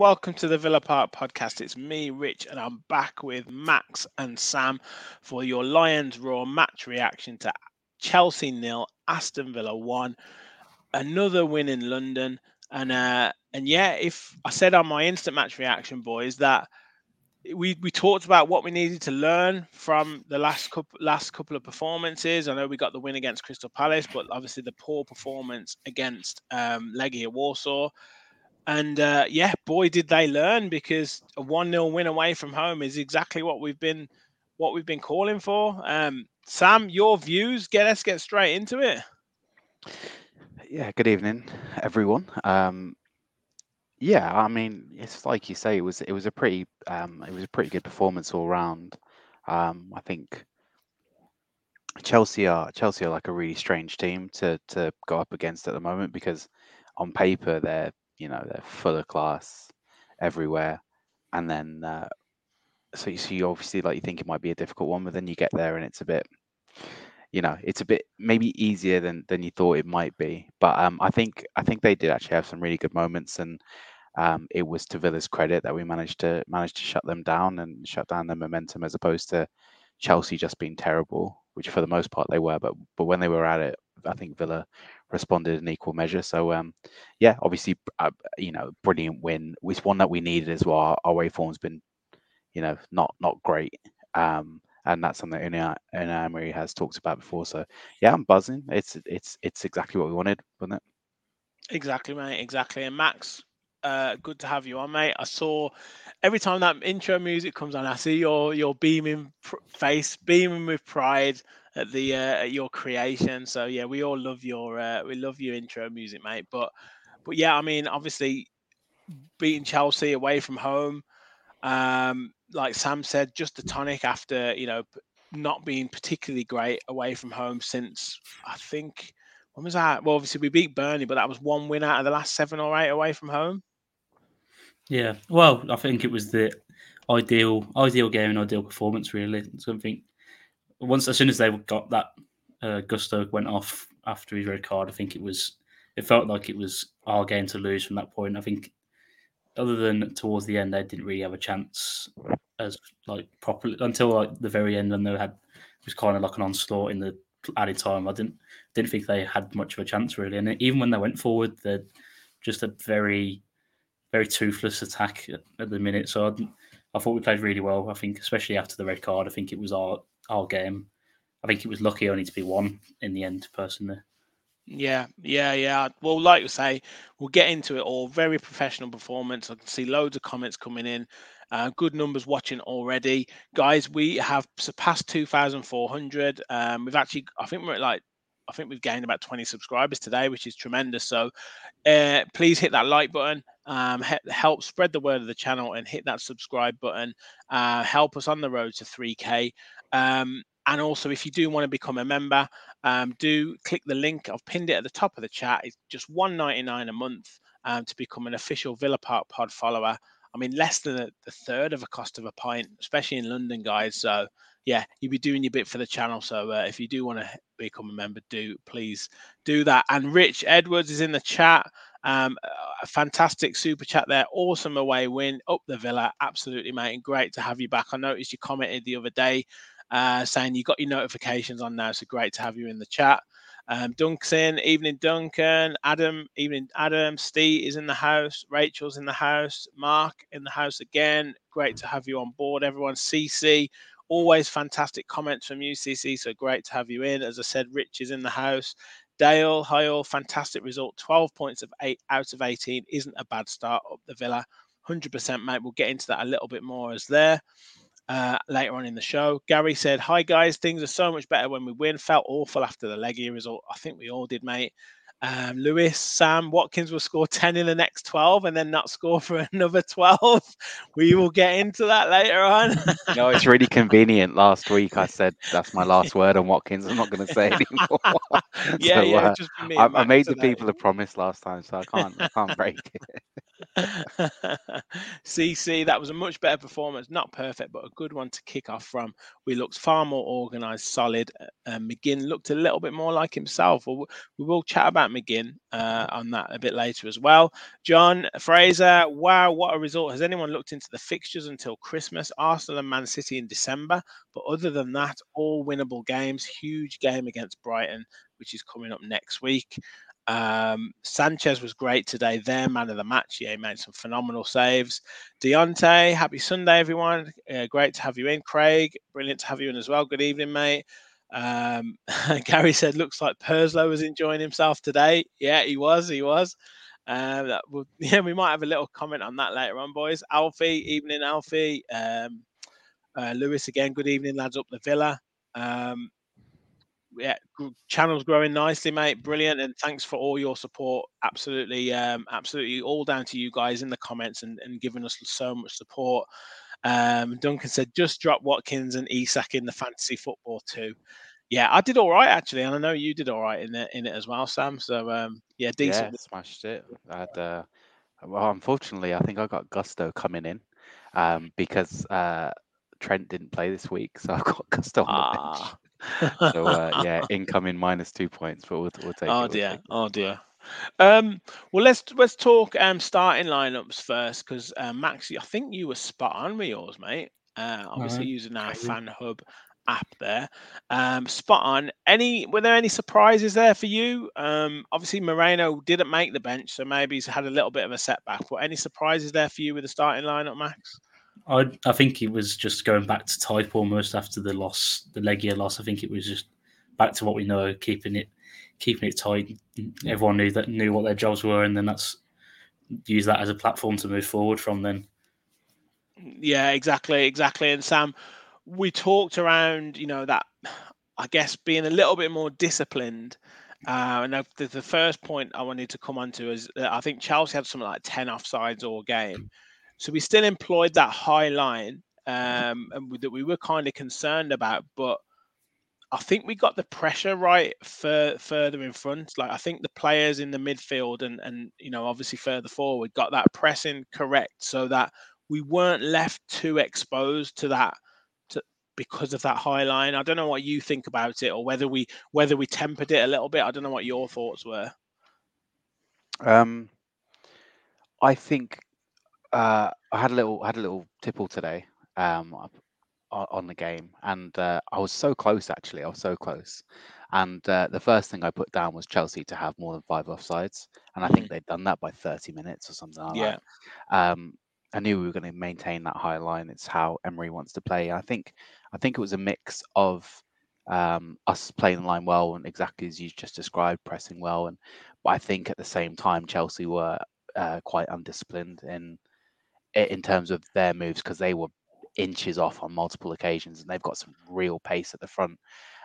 Welcome to the Villa Park podcast. It's me, Rich, and I'm back with Max and Sam for your Lions Raw match reaction to Chelsea nil, Aston Villa one. Another win in London, and uh, and yeah, if I said on my instant match reaction, boys, that we we talked about what we needed to learn from the last couple last couple of performances. I know we got the win against Crystal Palace, but obviously the poor performance against um, Legia Warsaw. And uh, yeah, boy, did they learn because a one 0 win away from home is exactly what we've been what we've been calling for. Um, Sam, your views. Get let's get straight into it. Yeah, good evening, everyone. Um, yeah, I mean, it's like you say, it was it was a pretty um, it was a pretty good performance all round. Um, I think Chelsea are Chelsea are like a really strange team to to go up against at the moment because on paper they're you know they're full of class everywhere, and then uh, so you see obviously like you think it might be a difficult one, but then you get there and it's a bit you know it's a bit maybe easier than than you thought it might be but um i think i think they did actually have some really good moments and um it was to villa's credit that we managed to manage to shut them down and shut down their momentum as opposed to chelsea just being terrible which for the most part they were but but when they were at it i think villa responded in equal measure so um yeah obviously uh, you know brilliant win was one that we needed as well our, our way form's been you know not not great um and that's something Unai, Unai Emery has talked about before. So yeah, I'm buzzing. It's it's it's exactly what we wanted, wasn't it? Exactly, mate. Exactly. And Max, uh, good to have you on, mate. I saw every time that intro music comes on, I see your your beaming pr- face, beaming with pride at the uh, at your creation. So yeah, we all love your uh, we love your intro music, mate. But but yeah, I mean, obviously beating Chelsea away from home. Um, like Sam said, just a tonic after you know not being particularly great away from home since I think when was that? Well, obviously we beat Burnley, but that was one win out of the last seven or eight away from home. Yeah, well, I think it was the ideal ideal game and ideal performance. Really, something once as soon as they got that uh, Gusto went off after his red card, I think it was it felt like it was our game to lose from that point. I think other than towards the end, they didn't really have a chance as like properly until like the very end when they had it was kind of like an onslaught in the added time. I didn't didn't think they had much of a chance really, and even when they went forward, they're just a very very toothless attack at, at the minute. So I, I thought we played really well. I think especially after the red card, I think it was our our game. I think it was lucky only to be one in the end, personally. Yeah, yeah, yeah. Well, like you say, we'll get into it all. Very professional performance. I can see loads of comments coming in. Uh, good numbers watching already, guys. We have surpassed 2,400. Um, we've actually, I think we're at like, I think we've gained about 20 subscribers today, which is tremendous. So, uh, please hit that like button. Um, help spread the word of the channel and hit that subscribe button. Uh, help us on the road to 3K. Um, and also, if you do want to become a member, um, do click the link. I've pinned it at the top of the chat. It's just one ninety nine a month um, to become an official Villa Park Pod follower. I mean, less than a, the third of a cost of a pint, especially in London, guys. So, yeah, you'll be doing your bit for the channel. So, uh, if you do want to become a member, do please do that. And Rich Edwards is in the chat. Um, a fantastic super chat there. Awesome away win up the Villa. Absolutely, mate. And great to have you back. I noticed you commented the other day uh, saying you got your notifications on now. So great to have you in the chat. Um, Duncan, evening Duncan, Adam, evening Adam, Steve is in the house, Rachel's in the house, Mark in the house again. Great to have you on board, everyone. CC, always fantastic comments from you, CC. So great to have you in. As I said, Rich is in the house. Dale, hi all, fantastic result. 12 points of eight out of 18 isn't a bad start up the Villa. 100%, mate. We'll get into that a little bit more as there uh, later on in the show. Gary said, Hi guys, things are so much better when we win. Felt awful after the Legia result. I think we all did, mate. Um, Lewis, Sam, Watkins will score 10 in the next 12 and then not score for another 12. we will get into that later on. no, it's really convenient. Last week I said that's my last word on Watkins. I'm not going to say anymore. yeah, so, yeah. Uh, I, I, made the people a promise last time, so I can't, I can't break it. CC, that was a much better performance. Not perfect, but a good one to kick off from. We looked far more organised, solid. Uh, McGinn looked a little bit more like himself. We'll, we will chat about McGinn uh, on that a bit later as well. John Fraser, wow, what a result. Has anyone looked into the fixtures until Christmas? Arsenal and Man City in December. But other than that, all winnable games. Huge game against Brighton, which is coming up next week. Um, Sanchez was great today. There, man of the match. Yeah, he made some phenomenal saves. Deontay, happy Sunday, everyone. Uh, great to have you in. Craig, brilliant to have you in as well. Good evening, mate. Um, Gary said, looks like Perslow was enjoying himself today. Yeah, he was. He was. Uh, that will, yeah, we might have a little comment on that later on, boys. Alfie, evening, Alfie. Um, uh, Lewis again. Good evening, lads. Up the villa. Um, yeah, channel's growing nicely, mate. Brilliant, and thanks for all your support. Absolutely, um, absolutely, all down to you guys in the comments and, and giving us so much support. Um, Duncan said, just drop Watkins and Isak in the fantasy football too. Yeah, I did all right actually, and I know you did all right in it in it as well, Sam. So um, yeah, decent. Yeah, smashed it. I had, uh, well, unfortunately, I think I got Gusto coming in um, because uh, Trent didn't play this week, so I've got Gusto on the bench. So uh, yeah, incoming minus two points, but we'll, we'll take oh it. Dear. We'll take oh dear. Um, well, let's let's talk um, starting lineups first because uh, Max, I think you were spot on with yours, mate. Uh, obviously, using our fan hub app there. Um, spot on. Any were there any surprises there for you? Um, obviously, Moreno didn't make the bench, so maybe he's had a little bit of a setback. But any surprises there for you with the starting lineup, Max? I I think it was just going back to type almost after the loss, the Legia loss. I think it was just back to what we know, keeping it keeping it tight. Everyone knew that knew what their jobs were, and then that's use that as a platform to move forward from. Then, yeah, exactly, exactly. And Sam, we talked around, you know, that I guess being a little bit more disciplined. Uh, and the, the first point I wanted to come on to is I think Chelsea had something like ten offsides all game. So we still employed that high line um, and that we were kind of concerned about, but I think we got the pressure right for further in front. Like I think the players in the midfield and and you know obviously further forward got that pressing correct so that we weren't left too exposed to that to, because of that high line. I don't know what you think about it or whether we whether we tempered it a little bit. I don't know what your thoughts were. Um, I think uh, I had a little had a little tipple today um, on the game, and uh, I was so close. Actually, I was so close. And uh, the first thing I put down was Chelsea to have more than five offsides, and I think mm. they'd done that by 30 minutes or something like yeah. that. Um, I knew we were going to maintain that high line. It's how Emery wants to play. I think I think it was a mix of um, us playing the line well and exactly as you just described, pressing well. And but I think at the same time Chelsea were uh, quite undisciplined in in terms of their moves because they were inches off on multiple occasions and they've got some real pace at the front.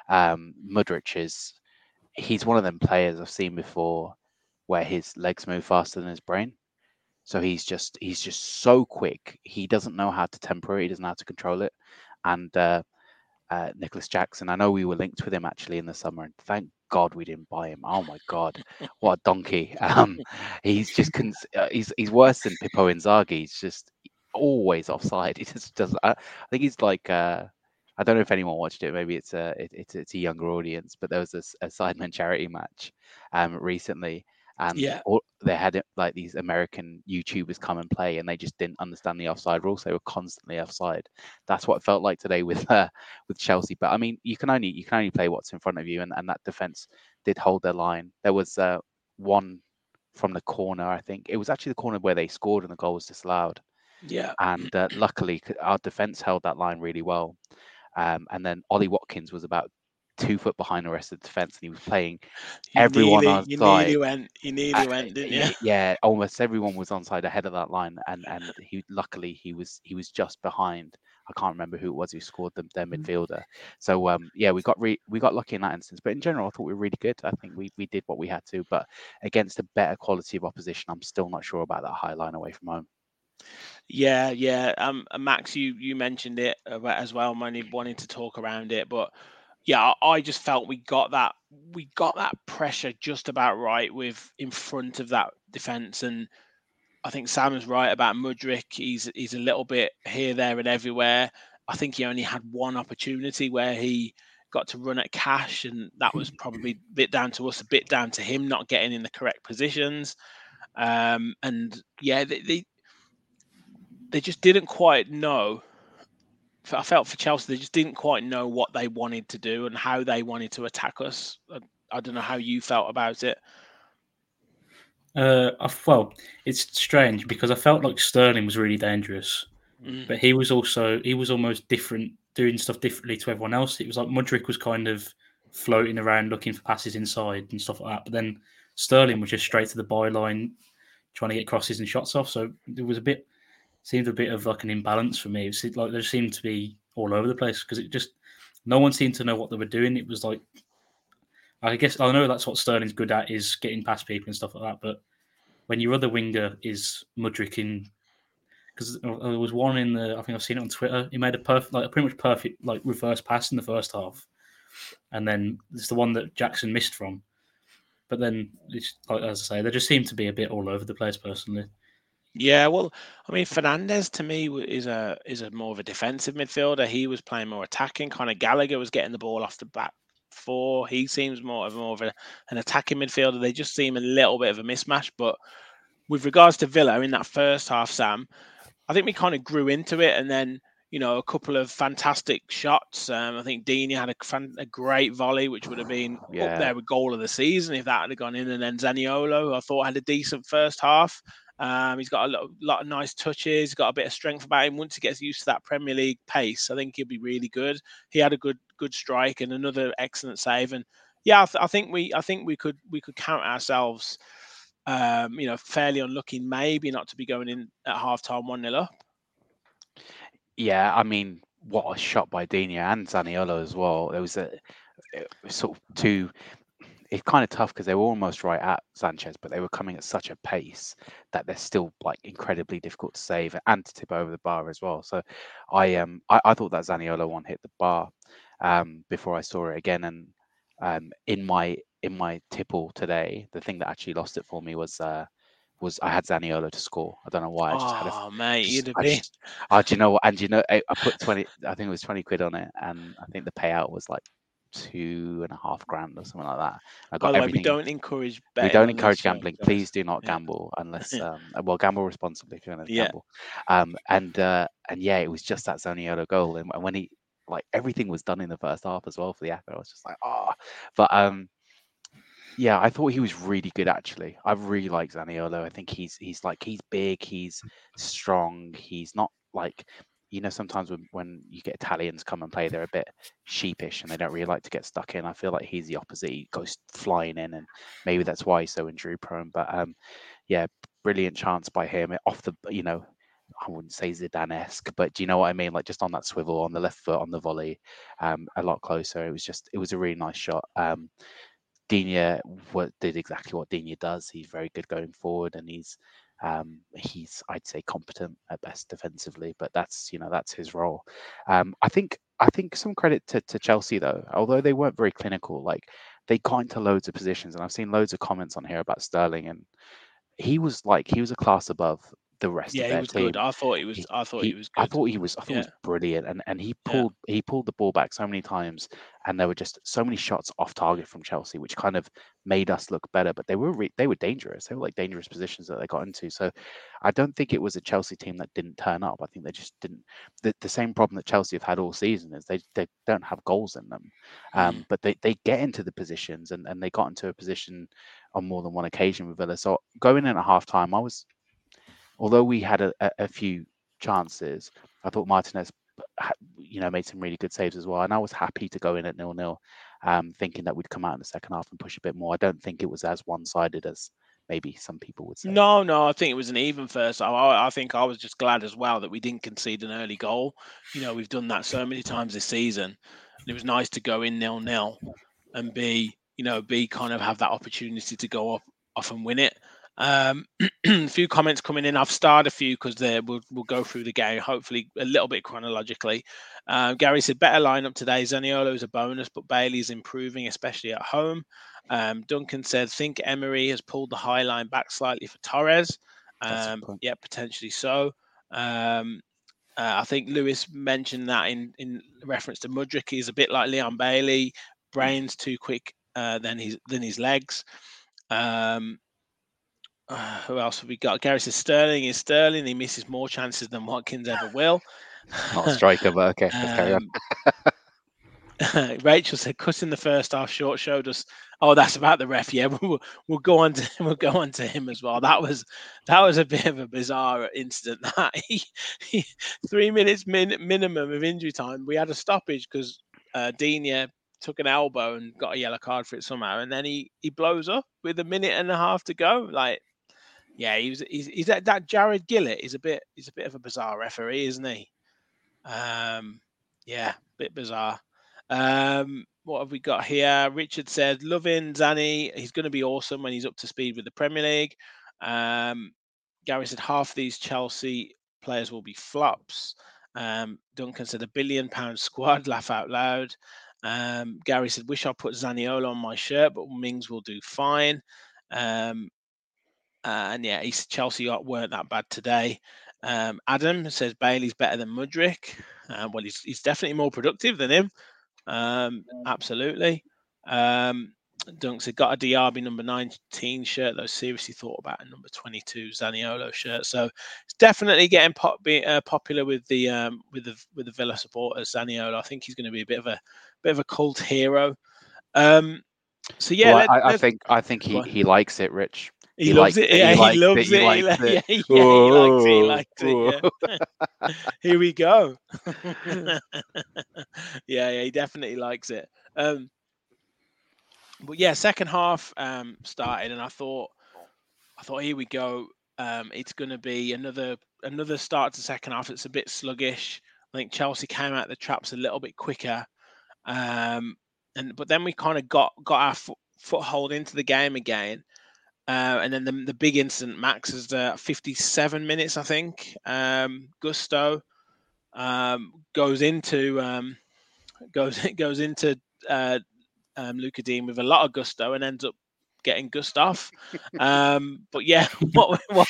Um, Mudryk is he's one of them players I've seen before where his legs move faster than his brain. So he's just he's just so quick. He doesn't know how to temper it. He doesn't know how to control it. And uh, uh, Nicolas Jackson, I know we were linked with him actually in the summer, and thank God we didn't buy him. Oh my God, what a donkey! Um, he's just cons- uh, he's he's worse than Pippo Inzaghi. He's just always offside. He just does. I, I think he's like. Uh, I don't know if anyone watched it. Maybe it's a it, it's it's a younger audience, but there was a, a Sidemen charity match um, recently, and yeah. all, they had like these American YouTubers come and play, and they just didn't understand the offside rules. They were constantly offside. That's what it felt like today with uh, with Chelsea. But I mean, you can only you can only play what's in front of you, and, and that defense did hold their line. There was uh, one from the corner, I think it was actually the corner where they scored, and the goal was disallowed. Yeah, and uh, luckily our defense held that line really well. Um, and then Ollie Watkins was about two foot behind the rest of the defense, and he was playing you everyone nearly, on you. Nearly went, you nearly uh, went, didn't you? Yeah, almost everyone was on side ahead of that line, and and he luckily he was he was just behind. I can't remember who it was who scored them, their mm. midfielder. So um, yeah, we got re- we got lucky in that instance. But in general, I thought we were really good. I think we we did what we had to. But against a better quality of opposition, I'm still not sure about that high line away from home. Yeah, yeah. Um, Max, you you mentioned it uh, as well. Only wanting to talk around it, but yeah, I just felt we got that we got that pressure just about right with in front of that defense, and I think Sam's right about Mudryk. He's he's a little bit here, there, and everywhere. I think he only had one opportunity where he got to run at Cash, and that was probably a bit down to us, a bit down to him not getting in the correct positions. Um, and yeah, they, they they just didn't quite know. I felt for Chelsea, they just didn't quite know what they wanted to do and how they wanted to attack us. I, I don't know how you felt about it. Uh, I, well, it's strange because I felt like Sterling was really dangerous, Mm. but he was also he was almost different, doing stuff differently to everyone else. It was like Mudryk was kind of floating around looking for passes inside and stuff like that, but then Sterling was just straight to the byline, trying to get crosses and shots off. So it was a bit seemed a bit of like an imbalance for me. It seemed like they seemed to be all over the place because it just no one seemed to know what they were doing. It was like I guess I know that's what Sterling's good at is getting past people and stuff like that. But when your other winger is Mudryk in, because there was one in the I think I've seen it on Twitter. He made a perfect, like a pretty much perfect like reverse pass in the first half, and then it's the one that Jackson missed from. But then, like, as I say, they just seem to be a bit all over the place. Personally, Yeah, well, I mean, Fernandez to me is a is a more of a defensive midfielder. He was playing more attacking. Kind of Gallagher was getting the ball off the back four. He seems more of more of a, an attacking midfielder. They just seem a little bit of a mismatch. But with regards to Villa in that first half, Sam, I think we kind of grew into it, and then you know a couple of fantastic shots. Um, I think Digne had a, fan, a great volley, which would have been up there with goal of the season if that had gone in. And then Zaniolo, I thought had a decent first half. Um, he's got a lot, lot of nice touches. Got a bit of strength about him. Once he gets used to that Premier League pace, I think he'll be really good. He had a good good strike and another excellent save. And yeah, I, th- I think we I think we could we could count ourselves, um, you know, fairly unlucky, maybe not to be going in at half time one 0 up. Yeah, I mean, what a shot by Digne and Zaniolo as well. There was a sort of two. It's kind of tough because they were almost right at Sanchez, but they were coming at such a pace that they're still like incredibly difficult to save and to tip over the bar as well. So, I um I, I thought that Zaniolo one hit the bar um before I saw it again, and um in my in my tipple today, the thing that actually lost it for me was uh was I had Zaniolo to score. I don't know why. I just had a Oh mate, just- you'd have been. Oh, do you know what? And you know, I, I put twenty. I think it was twenty quid on it, and I think the payout was like two and a half grand or something like that. I By got the way, everything. we don't encourage. we don't encourage gambling. Please do not Yeah. gamble unless, um, well, gamble responsibly if you're going to Yeah. gamble. Um, and uh, and yeah, it was just that Zaniolo goal, and, and when he like everything was done in the first half as well for the Echo, I was just like, oh, but um. Yeah, I thought he was really good actually. I really like Zaniolo. I think he's he's like he's big, he's strong, he's not like you know sometimes when, when you get Italians come and play, they're a bit sheepish and they don't really like to get stuck in. I feel like he's the opposite. He goes flying in, and maybe that's why he's so injury prone. But um, yeah, brilliant chance by him off the you know. I wouldn't say Zidane-esque, but do you know what I mean? Like just on that swivel, on the left foot, on the volley, um, a lot closer. It was just, it was a really nice shot. Um, what did exactly what Digne does. He's very good going forward, and he's um, he's I'd say competent at best defensively, but that's you know that's his role. Um, I think I think some credit to, to Chelsea though, although they weren't very clinical. Like they got into loads of positions, and I've seen loads of comments on here about Sterling, and he was like he was a class above the rest Yeah, of he their was team. good. I thought he was. He- I thought he, He- was good. I thought he was. I thought he was brilliant, and and he Yeah. pulled he pulled the ball back so many times, and there were just so many shots off target from Chelsea, which kind of made us look better. But they were re- they were dangerous. They were like dangerous positions that they got into. So I don't think it was a Chelsea team that didn't turn up. I think they just didn't. The, the same problem that Chelsea have had all season is they they don't have goals in them, um, Mm. but they they get into the positions, and and they got into a position on more than one occasion with Villa. So going in at half time, I was, although we had a, a, few chances, I thought Martinez, you know, made some really good saves as well. And I was happy to go in at nil nil, um, thinking that we'd come out in the second half and push a bit more. I don't think it was as one sided as maybe some people would say. No, no, I think it was an even first. I, I think I was just glad as well that we didn't concede an early goal. You know, we've done that so many times this season. And it was nice to go in nil nil and be, you know, be kind of have that opportunity to go off and win it. Um, a few comments coming in. I've starred a few because we'll we'll go through the game hopefully a little bit chronologically. Uh, Gary said better lineup today. Zaniolo is a bonus, but Bailey is improving, especially at home. Um, Duncan said think Emery has pulled the high line back slightly for Torres. Um, yeah, potentially so. Um, uh, I think Lewis mentioned that in, in reference to Mudryk. He's a bit like Leon Bailey, brains too quick uh, than his than his legs. Um, uh, who else have we got? Gary says Sterling is Sterling. He misses more chances than Watkins ever will. Not a striker, but okay. Let's carry on. Um, Rachel said, "Cutting the first half short showed us." Oh, that's about the ref. Yeah, we'll, we'll go on to we'll go on to him as well. That was that was a bit of a bizarre incident. That he, he, three minutes min, minimum of injury time. We had a stoppage because uh, Digne took an elbow and got a yellow card for it somehow, and then he he blows up with a minute and a half to go. Like, yeah, he was he's, he's that, that Jarred Gillett is a bit he's a bit of a bizarre referee, isn't he? Um, yeah, bit bizarre. Um, what have we got here? Richard said, loving Zanny. He's going to be awesome when he's up to speed with the Premier League. Um, Gary said, half these Chelsea players will be flops. Um, Duncan said, a billion pound squad, laugh out loud. Um, Gary said, wish I put Zaniolo on my shirt, but Mings will do fine. Um, uh, and yeah, East Chelsea weren't that bad today. Um, Adam says Bailey's better than Mudryk. Uh, well, he's, he's definitely more productive than him. Um, absolutely. Um, Dunks had got a Diaby number 19 shirt, though seriously thought about a number 22 Zaniolo shirt. So it's definitely getting pop, be, uh, popular with the um, with the with the Villa supporters. Zaniolo, I think he's going to be a bit of a bit of a cult hero. Um, so yeah, well, let, I, I think I think he, he likes it, Rich. He, he loves it. Yeah, he, he loves it. He, it. Yeah, yeah, he likes it. He likes it. Yeah. Here we go. yeah, yeah, he definitely likes it. Um, but yeah, second half um, started, and I thought, I thought, here we go. Um, it's going to be another another start to second half. It's a bit sluggish. I think Chelsea came out the traps a little bit quicker, um, and but then we kind of got got our foot, foothold into the game again. Uh, and then the, the big incident, Max, is uh, 57 minutes, I think. Um, Gusto um, goes into um, goes goes into uh, um, Lucas Digne with a lot of gusto and ends up getting Gustav. Um, but yeah, what what,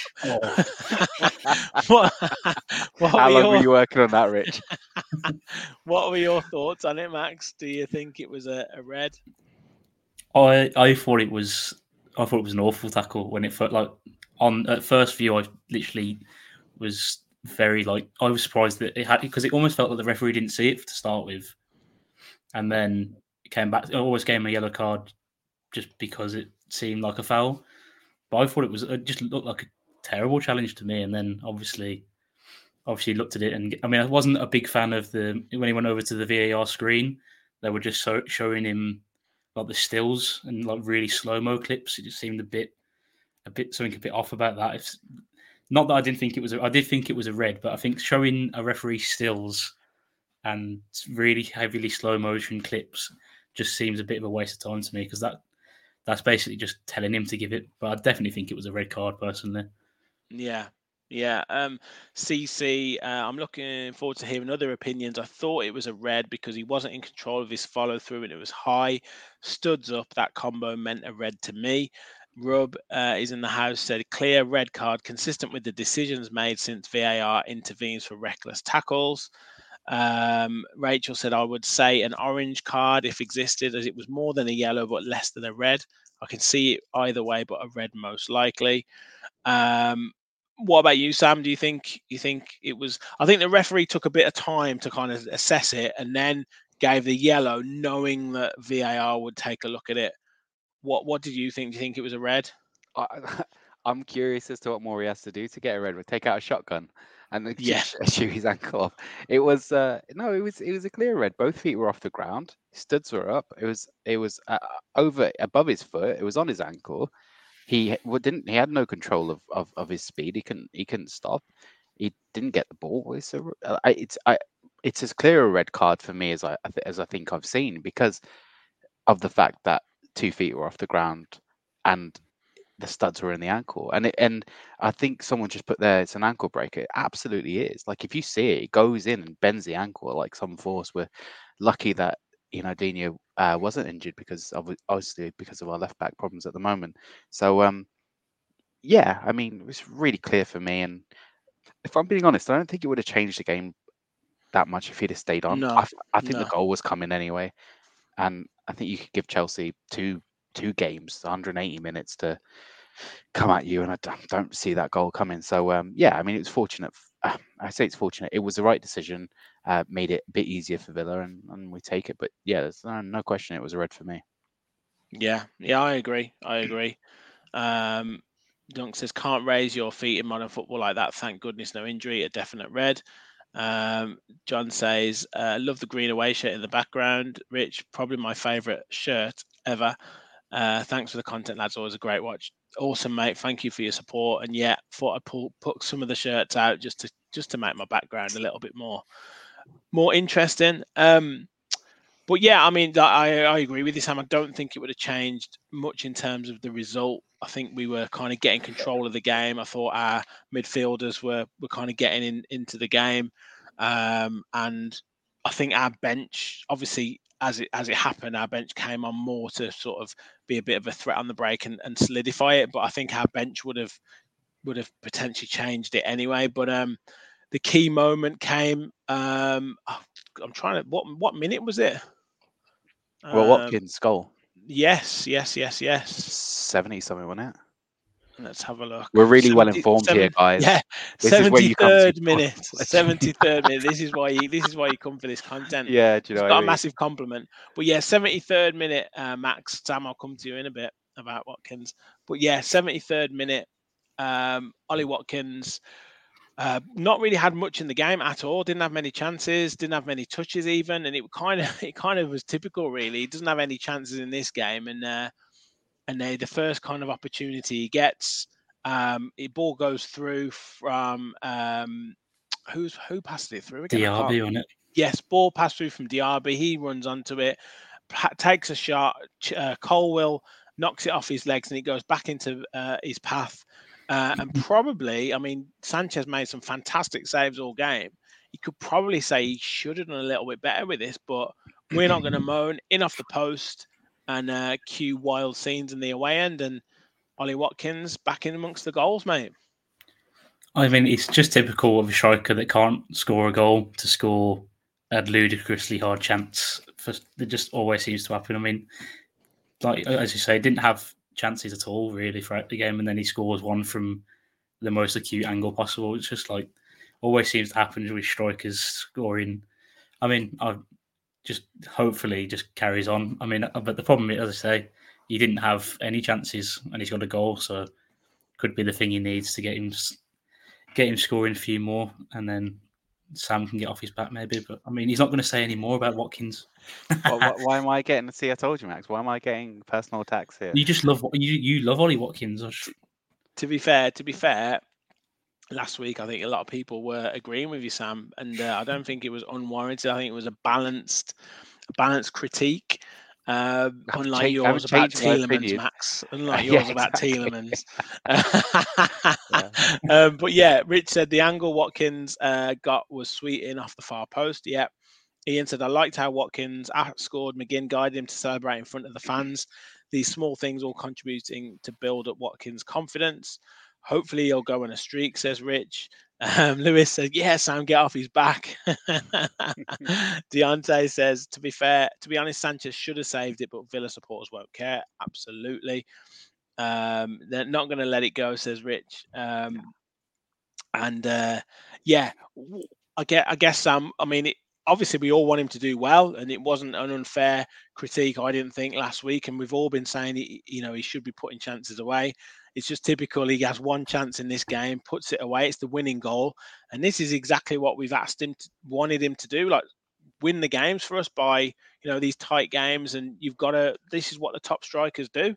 what, what How long your, were you working on that, Rich? what were your thoughts on it, Max? Do you think it was a, a red? I I thought it was I thought it was an awful tackle when it felt like on at first view I literally was very like I was surprised that it had because it almost felt like the referee didn't see it to start with, and then it came back. Always gave him a yellow card just because it seemed like a foul. But I thought it was it just looked like a terrible challenge to me. And then obviously, obviously looked at it and I mean I wasn't a big fan of the when he went over to the VAR screen. They were just so, showing him like the stills and like really slow mo clips. It just seemed a bit, a bit something a bit off about that. If, not that I didn't think it was. A, I did think it was a red, but I think showing a referee stills and really heavily slow motion clips just seems a bit of a waste of time to me because that that's basically just telling him to give it. But I definitely think it was a red card personally. Yeah, yeah, um, CC, uh, I'm looking forward to hearing other opinions. I thought it was a red because he wasn't in control of his follow through and it was high. Studs up, that combo meant a red to me. Rub uh, is in the house, said clear red card consistent with the decisions made since VAR intervenes for reckless tackles. Um, Rachel said, I would say an orange card if existed, as it was more than a yellow but less than a red. I can see it either way, but a red most likely. Um, what about you, Sam? Do you think you think it was? I think the referee took a bit of time to kind of assess it, and then gave the yellow, knowing that VAR would take a look at it. What What did you think? Do you think it was a red? I, am curious as to what more he has to do to get a red. Would take out a shotgun and then yeah. shoot his ankle off. It was uh, no, it was it was a clear red. Both feet were off the ground. Studs were up. It was it was uh, over above his foot. It was on his ankle he didn't he had no control of, of, of his speed. He couldn't he couldn't stop. He didn't get the ball. It's a, uh, it's I it's as clear a red card for me as I as I think I've seen because of the fact that two feet were off the ground and the studs were in the ankle. And it, and I think someone just put there it's an ankle breaker. It absolutely is. Like if you see it, it goes in and bends the ankle like some force. We're lucky that you know Digne uh, wasn't injured because of obviously because of our left back problems at the moment. So um, yeah, I mean, it was really clear for me. And if I'm being honest, I don't think it would have changed the game that much if he'd have stayed on. No, I, I think no. the goal was coming anyway, and I think you could give Chelsea two two games, 180 minutes to come at you, and I don't, don't see that goal coming. So um, yeah, I mean, it was fortunate. I say it's fortunate. It was the right decision. Uh, made it a bit easier for Villa, and, and we take it. But yeah, there's no, no question it was a red for me. Yeah, yeah, I agree. I agree. Um, Dunk says, can't raise your feet in modern football like that. Thank goodness, no injury. A definite red. Um, John says, uh, love the green away shirt in the background. Rich, probably my favourite shirt ever. Uh, thanks for the content, lads. Always a great watch. Awesome, mate. Thank you for your support. And yeah, thought I'd pull, put some of the shirts out just to just to make my background a little bit more more interesting. Um, but yeah, I mean, I, I agree with you, Sam. I don't think it would have changed much in terms of the result. I think we were kind of getting control of the game. I thought our midfielders were were kind of getting in, into the game, um, and I think our bench, obviously, as it as it happened, our bench came on more to sort of be a bit of a threat on the break and, and solidify it. But I think our bench would have would have potentially changed it anyway. But um, the key moment came. Um, oh, I'm trying to what what minute was it? Well, Um, Watkins' goal, Yes, yes, yes, yes. 70 something, wasn't it? Let's have a look. We're really well 70 informed here, guys. Yeah, This is where you third minute. Seventy third minute. This is why you. This is why you come for this content. Yeah, do you it's know got what I a mean? massive compliment. But yeah, seventy third minute, uh, Max. Sam, I'll come to you in a bit about Watkins. But yeah, seventy third minute. Um, Ollie Watkins. Uh, not really had much in the game at all. Didn't have many chances. Didn't have many touches even, and it kind of it kind of was typical. Really, he doesn't have any chances in this game, and uh, and they, the first kind of opportunity he gets, um, the ball goes through from um, who's who passed it through again? Diaby on it. Yes, ball passed through from Diaby. He runs onto it, takes a shot. Uh, Colwill knocks it off his legs, and it goes back into uh, his path. Uh, and probably, I mean, Sanchez made some fantastic saves all game. You could probably say he should have done a little bit better with this, but we're not going to moan. In off the post and uh, cue wild scenes in the away end, and Ollie Watkins back in amongst the goals, mate. I mean, it's just typical of a striker that can't score a goal to score a ludicrously hard chance. For it just always seems to happen. I mean, like as you say, didn't have chances at all really throughout the game, and then he scores one from the most acute angle possible. It's just like always seems to happen with strikers scoring. I mean, I just hopefully just carries on. I mean, uh, but the problem, as I say, he didn't have any chances, and he's got a goal, so could be the thing he needs to get him get him scoring a few more, and then Sam can get off his back maybe. But I mean, he's not going to say any more about Watkins. why, why, why am I getting? See, I told you, Max. Why am I getting personal attacks here? You just love you. You love Ollie Watkins. I sh- to be fair, to be fair, last week I think a lot of people were agreeing with you, Sam, and uh, I don't think it was unwarranted. I think it was a balanced, a balanced critique. Um, unlike yours about changed my Tielemans, opinion. Max. Unlike Yeah, yours about exactly. Tielemans. um, but yeah, Rich said the angle Watkins uh, got was sweet in off the far post. Yeah. Ian said, I liked how Watkins outscored McGinn, guided him to celebrate in front of the fans. These small things all contributing to build up Watkins' confidence. Hopefully, he'll go on a streak, says Rich. Um, Lewis says, Yeah, Sam, get off his back. Deontay says, To be fair, to be honest, Sanchez should have saved it, but Villa supporters won't care. Absolutely. Um, they're not going to let it go, says Rich. Um, and uh, yeah, I get, I guess, Sam. I mean, it, obviously, we all want him to do well, and it wasn't an unfair critique. I didn't think last week, and we've all been saying, he, you know, he should be putting chances away. It's just typical. He has one chance in this game, puts it away. It's the winning goal, and this is exactly what we've asked him, to, wanted him to do, like win the games for us by, you know, these tight games. And you've got to. This is what the top strikers do.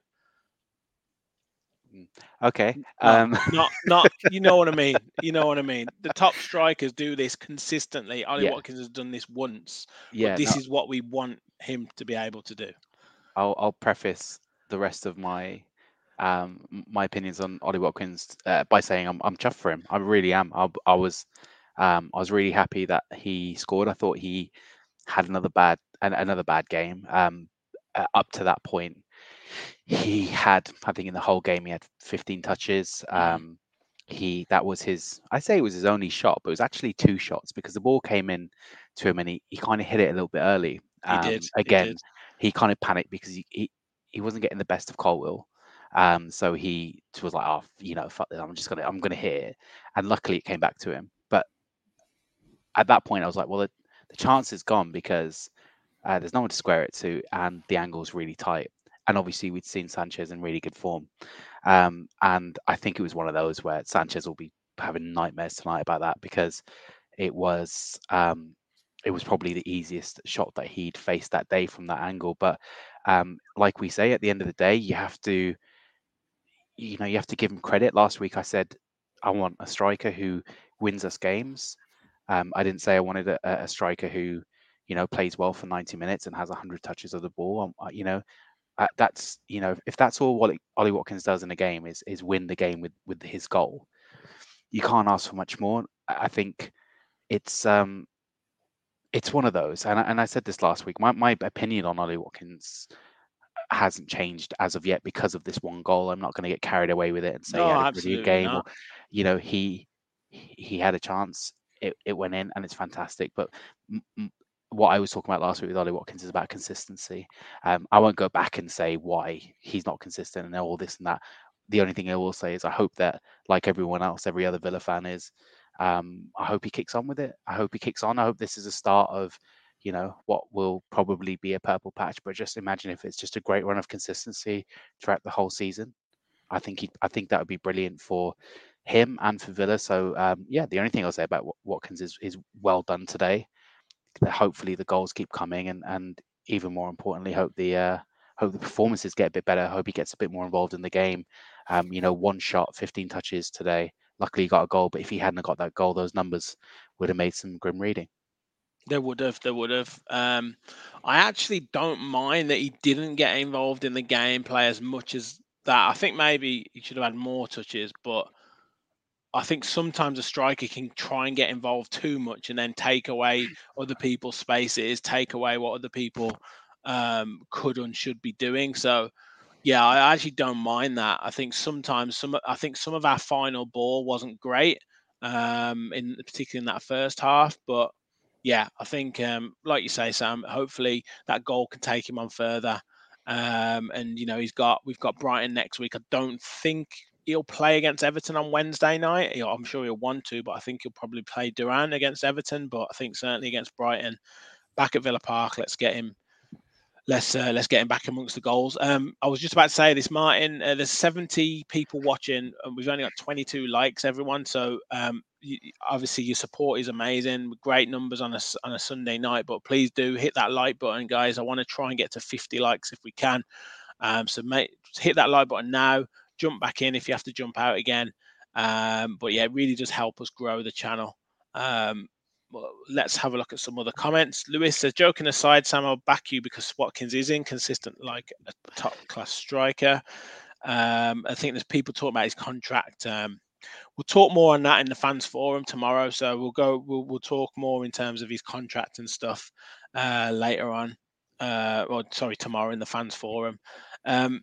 Okay. Not, Um, not, not. You know what I mean. You know what I mean. The top strikers do this consistently. Ollie Yeah. Watkins has done this once. yeah. but this no, is what we want him to be able to do. I'll I'll preface the rest of my um my opinions on Ollie Watkins uh, by saying I'm I'm chuffed for him. I really am. I I was um I was really happy that he scored. I thought he had another bad an, another bad game. Um uh, up to that point, he had, I think, in the whole game, he had 15 touches. Mhm. Um, he that was his. I say it was his only shot, but it was actually two shots because the ball came in to him and he, he kind of hit it a little bit early. He Um, did. again, did. he kind of panicked because he, he he wasn't getting the best of Colwill. Um, so he was like, "Oh, you know, fuck this, I'm just gonna, I'm gonna hit it." And luckily, it came back to him. But at that point, I was like, "Well, the, the chance is gone because uh, there's no one to square it to, and the angle's really tight." And obviously, we'd seen Sanchez in really good form, um, and I think it was one of those where Sanchez will be having nightmares tonight about that because it was um, it was probably the easiest shot that he'd faced that day from that angle. But um, like we say, at the end of the day, you have to, you know, you have to give him credit. Last week, I said I want a striker who wins us games. Um, I didn't say I wanted a, a striker who, you know, plays well for 90 minutes and has 100 touches of the ball. Um, you know, uh, that's you know, if that's all what Ollie Watkins does in a game is is win the game with with his goal, you can't ask for much more. I I think it's um it's one of those, and I, and I said this last week. My my opinion on Ollie Watkins hasn't changed as of yet because of this one goal. I'm not going to get carried away with it and say No, he had a brilliant game. Or, you know, he he had a chance. It, it went in and it's fantastic. But m- m- what I was talking about last week with Ollie Watkins is about consistency. Um, I won't go back and say why he's not consistent and all this and that. The only thing I will say is I hope that, like everyone else, every other Villa fan is, um, I hope he kicks on with it. I hope he kicks on. I hope this is a start of, you know, what will probably be a purple patch. But just imagine if it's just a great run of consistency throughout the whole season. I think he, I think that would be brilliant for him and for Villa. So um, yeah, the only thing I'll say about Watkins is is well done today. That hopefully the goals keep coming, and and even more importantly, hope the uh, hope the performances get a bit better. Hope he gets a bit more involved in the game. Um, you know, one shot, 15 touches today. Luckily, he got a goal, but if he hadn't got that goal, those numbers would have made some grim reading. They would have. They would have. Um, I actually don't mind that he didn't get involved in the gameplay as much as that. I think maybe he should have had more touches, but I think sometimes a striker can try and get involved too much and then take away other people's spaces, take away what other people um, could and should be doing. So, yeah, I actually don't mind that. I think sometimes some. I think some of our final ball wasn't great, um, in particularly in that first half, but yeah, I think, um, like you say, Sam. Hopefully that goal can take him on further. Um, and you know he's got we've got Brighton next week. I don't think he'll play against Everton on Wednesday night. Know, I'm sure he'll want to, but I think he'll probably play Duran against Everton. But I think certainly against Brighton, back at Villa Park, let's get him. Let's uh, let's get him back amongst the goals. Um, I was just about to say this, Martin. Uh, there's 70 people watching, and we've only got 22 likes, everyone. So um, you, obviously your support is amazing. Great numbers on a on a Sunday night, but please do hit that like button, guys. I want to try and get to 50 likes if we can. Um, so mate, hit that like button now. Jump back in if you have to jump out again. Um, but yeah, it really does help us grow the channel. Um, well, let's have a look at some other comments. Lewis says, joking aside, Sam, I'll back you because Watkins is inconsistent like a top class striker. Um, I think there's people talking about his contract. Um, we'll talk more on that in the fans forum tomorrow. So we'll go, we'll, we'll talk more in terms of his contract and stuff uh, later on. Uh, or sorry, tomorrow in the fans forum. Um,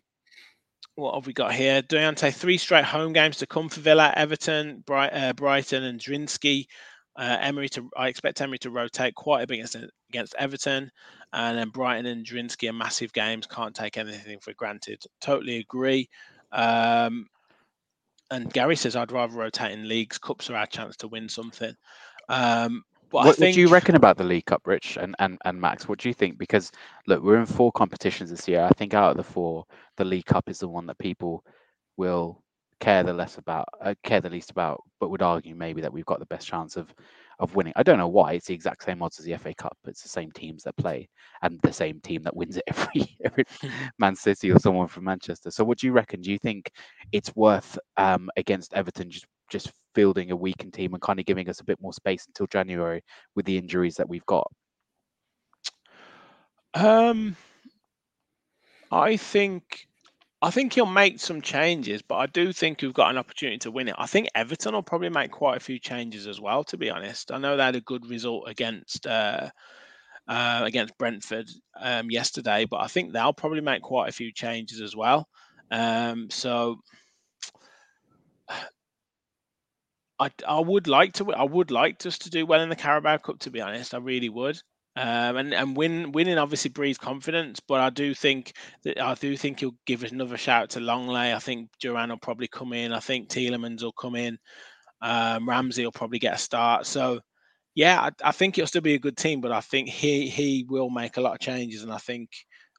what have we got here? Deontay, three straight home games to come for Villa, Everton, Bright, uh, Brighton, and Zrinjski. Uh, Emery to, I expect Emery to rotate quite a bit against, against Everton, and then Brighton and Zrinjski are massive games. Can't take anything for granted. Totally agree. Um, and Gary says I'd rather rotate in leagues. Cups are our chance to win something. Um, but what, I think what do you reckon about the League Cup, Rich and, and, and Max? What do you think? Because look, we're in four competitions this year. I think out of the four, the League Cup is the one that people will care the less about, uh, care the least about, but would argue maybe that we've got the best chance of of winning. I don't know why. It's the exact same odds as the FA Cup. It's the same teams that play and the same team that wins it every year. Man City or someone from Manchester. So what do you reckon? Do you think it's worth um, against Everton just just fielding a weakened team and kind of giving us a bit more space until January with the injuries that we've got? Um, I think I think he'll make some changes, but I do think we've got an opportunity to win it. I think Everton will probably make quite a few changes as well. To be honest, I know they had a good result against uh, uh, against Brentford um, yesterday, but I think they'll probably make quite a few changes as well. Um, so I, I would like to I would like us to do well in the Carabao Cup to be honest I really would um, and and win winning obviously breeds confidence but I do think that I do think he'll give another shout to Lenglet. I think Duran will probably come in. I think Tielemans will come in. Um, Ramsey will probably get a start. So yeah I, I think it'll still be a good team but I think he he will make a lot of changes and I think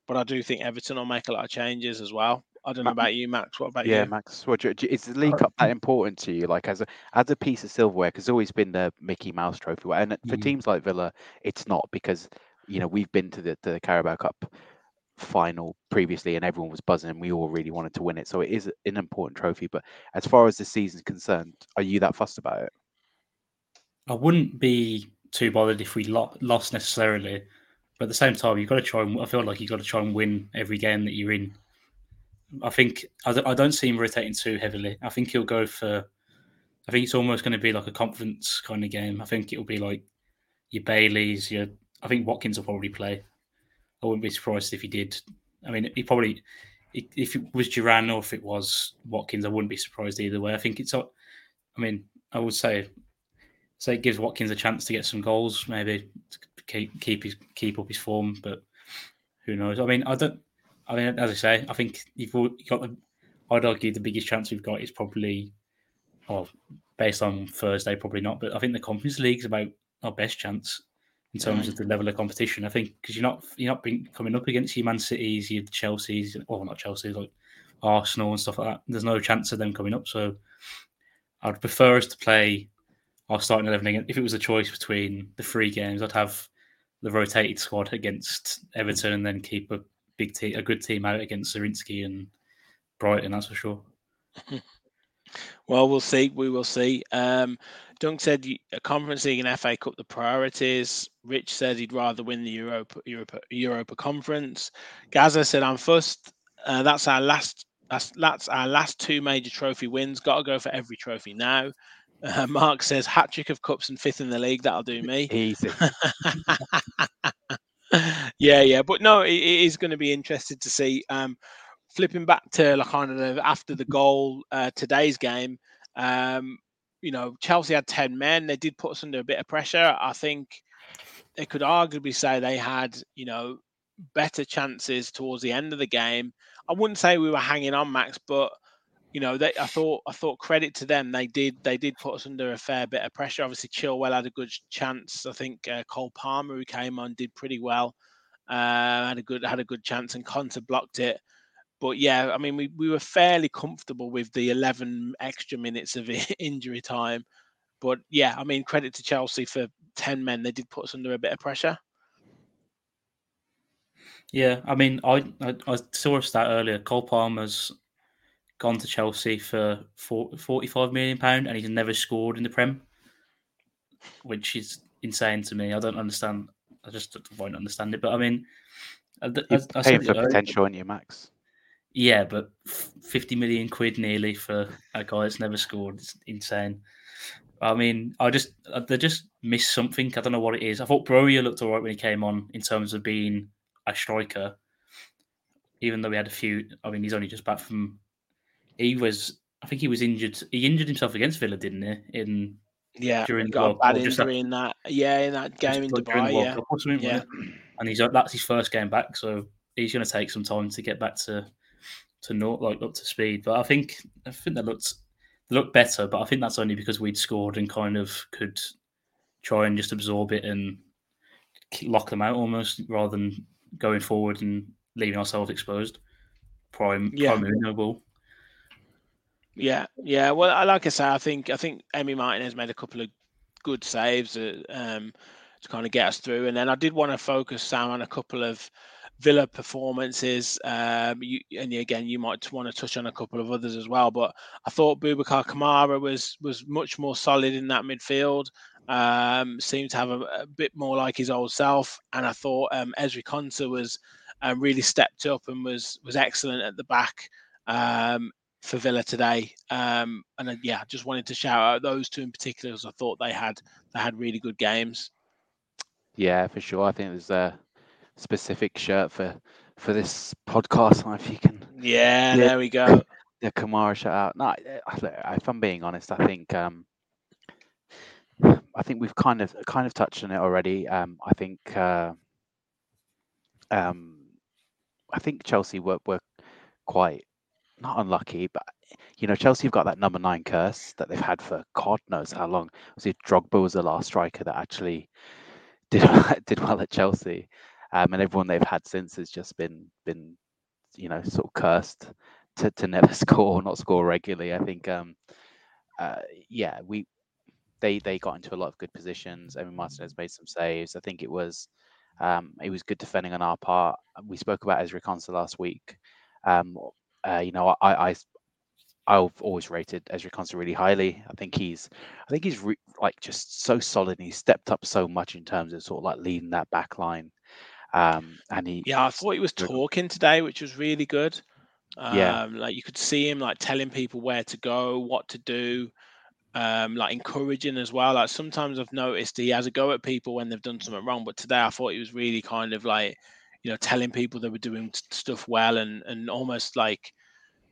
but I do think Everton will make a lot of changes as well I don't know about you, Max. What about yeah, you? Yeah, Max. What do you- is the League Cup that important to you? Like as a as a piece of silverware, because it's always been the Mickey Mouse Trophy, and for Mm. teams like Villa, it's not because you know we've been to the the Carabao Cup final previously, and everyone was buzzing, and we all really wanted to win it. So it is an important trophy. But as far as the season's concerned, are you that fussed about it? I wouldn't be too bothered if we lo- lost necessarily, but at the same time, you've got to try and. I feel like you've got to try and win every game that you're in. I think I don't, see him rotating too heavily. I think he'll go for. I think it's almost going to be like a conference kind of game. I think it'll be like your Baileys. Your I think Watkins will probably play. I wouldn't be surprised if he did. I mean, he probably if it was Duran or if it was Watkins, I wouldn't be surprised either way. I think it's. I mean, I would say say it gives Watkins a chance to get some goals, maybe keep keep his keep up his form. But who knows? I mean, I don't. I mean, as I say, I think you've got the. I'd argue the biggest chance we've got is probably, well, based on Thursday, probably not. But I think the Conference League is about our best chance in terms of the level of competition. I think because you're not you're not being, coming up against your Man Cities, your Chelsea's, or not Chelsea, like Arsenal and stuff like that. There's no chance of them coming up. So I'd prefer us to play our starting eleven again. If it was a choice between the three games, I'd have the rotated squad against Everton and then keep a big team, a good team out against Zrinjski and Brighton. That's for sure. Well, we'll see. We will see. Um, Dunk said a Conference League and FA Cup the priorities. Rich said he'd rather win the Europa Europa Europa Conference. Gaza said I'm fussed. Uh, that's our last. That's that's our last two major trophy wins. Got to go for every trophy now. Uh, Mark says hat trick of cups and fifth in the league. That'll do me. Easy. yeah, yeah, but no, it, it is going to be interesting to see. Um, flipping back to like kind of after the goal uh, today's game, um, you know, Chelsea had ten men. They did put us under a bit of pressure. I think they could arguably say they had, you know, better chances towards the end of the game. I wouldn't say we were hanging on, Max, but you know, they, I thought I thought credit to them. They did they did put us under a fair bit of pressure. Obviously, Chilwell had a good chance. I think uh, Cole Palmer, who came on, did pretty well. Uh, had a good had a good chance, and Konsa blocked it. But yeah, I mean, we, we were fairly comfortable with the 11 extra minutes of injury time. But yeah, I mean, credit to Chelsea for 10 men. They did put us under a bit of pressure. Yeah, I mean, I, I, I saw a stat earlier. Cole Palmer's gone to Chelsea for four, 45 million pound, and he's never scored in the Prem, which is insane to me. I don't understand. I just won't understand it. But I mean, I, You're I, I paying for potential, aren't you, Max? Yeah, but f- 50 million quid nearly for a guy that's never scored. It's insane. I mean, I just uh, they just missed something. I don't know what it is. I thought Broja looked all right when he came on in terms of being a striker, even though we had a few. I mean, he's only just back from. He was, I think, he was injured. He injured himself against Villa, didn't he? In Yeah, During the got a bad injury in that. Yeah, in that game in Dubai. Yeah, yeah. and he's that's his first game back, so he's going to take some time to get back to to not like up to speed. But I think I think they looked they looked better, but I think that's only because we'd scored and kind of could try and just absorb it and lock them out almost, rather than going forward and leaving ourselves exposed. Prime, Yeah. prime ball. Yeah, yeah. Well, I- like I say, I think I think Emi Martinez made a couple of good saves uh, um, to kind of get us through, and then I did want to focus Sam on a couple of Villa performances. Um, you, and again, you might want to touch on a couple of others as well. But I thought Boubacar Kamara was was much more solid in that midfield. Um, seemed to have a, a bit more like his old self, and I thought um, Ezri Konsa was um, really stepped up and was was excellent at the back. Um, for Villa today. Um, and yeah, just wanted to shout out those two in particular because I thought they had they had really good games. Yeah, for sure. I think there's a specific shirt for for this podcast. If you can, yeah, yeah. there we go. The Kamara shout out. No, if I'm being honest, I think um, I think we've kind of kind of touched on it already. Um, I think uh, um, I think Chelsea were were quite not unlucky, but you know Chelsea have got that number nine curse that they've had for God knows how long. It Drogba was the last striker that actually did did well at Chelsea, um, and everyone they've had since has just been been you know sort of cursed to, to never score, not score regularly. I think um, uh, yeah we they they got into a lot of good positions. Emi Martinez made some saves. I think it was um, it was good defending on our part. We spoke about Ezri Konsa last week. Um, uh, you know, I, I I've always rated Ezri Konsa really highly. I think he's, I think he's re- like just so solid. And he's stepped up so much in terms of sort of like leading that back line. Um, and he, yeah, I thought he was talking today, which was really good. Um, yeah, like you could see him like telling people where to go, what to do, um, like encouraging as well. Like sometimes I've noticed he has a go at people when they've done something wrong, but today I thought he was really kind of like, you know, telling people they were doing stuff well and and almost like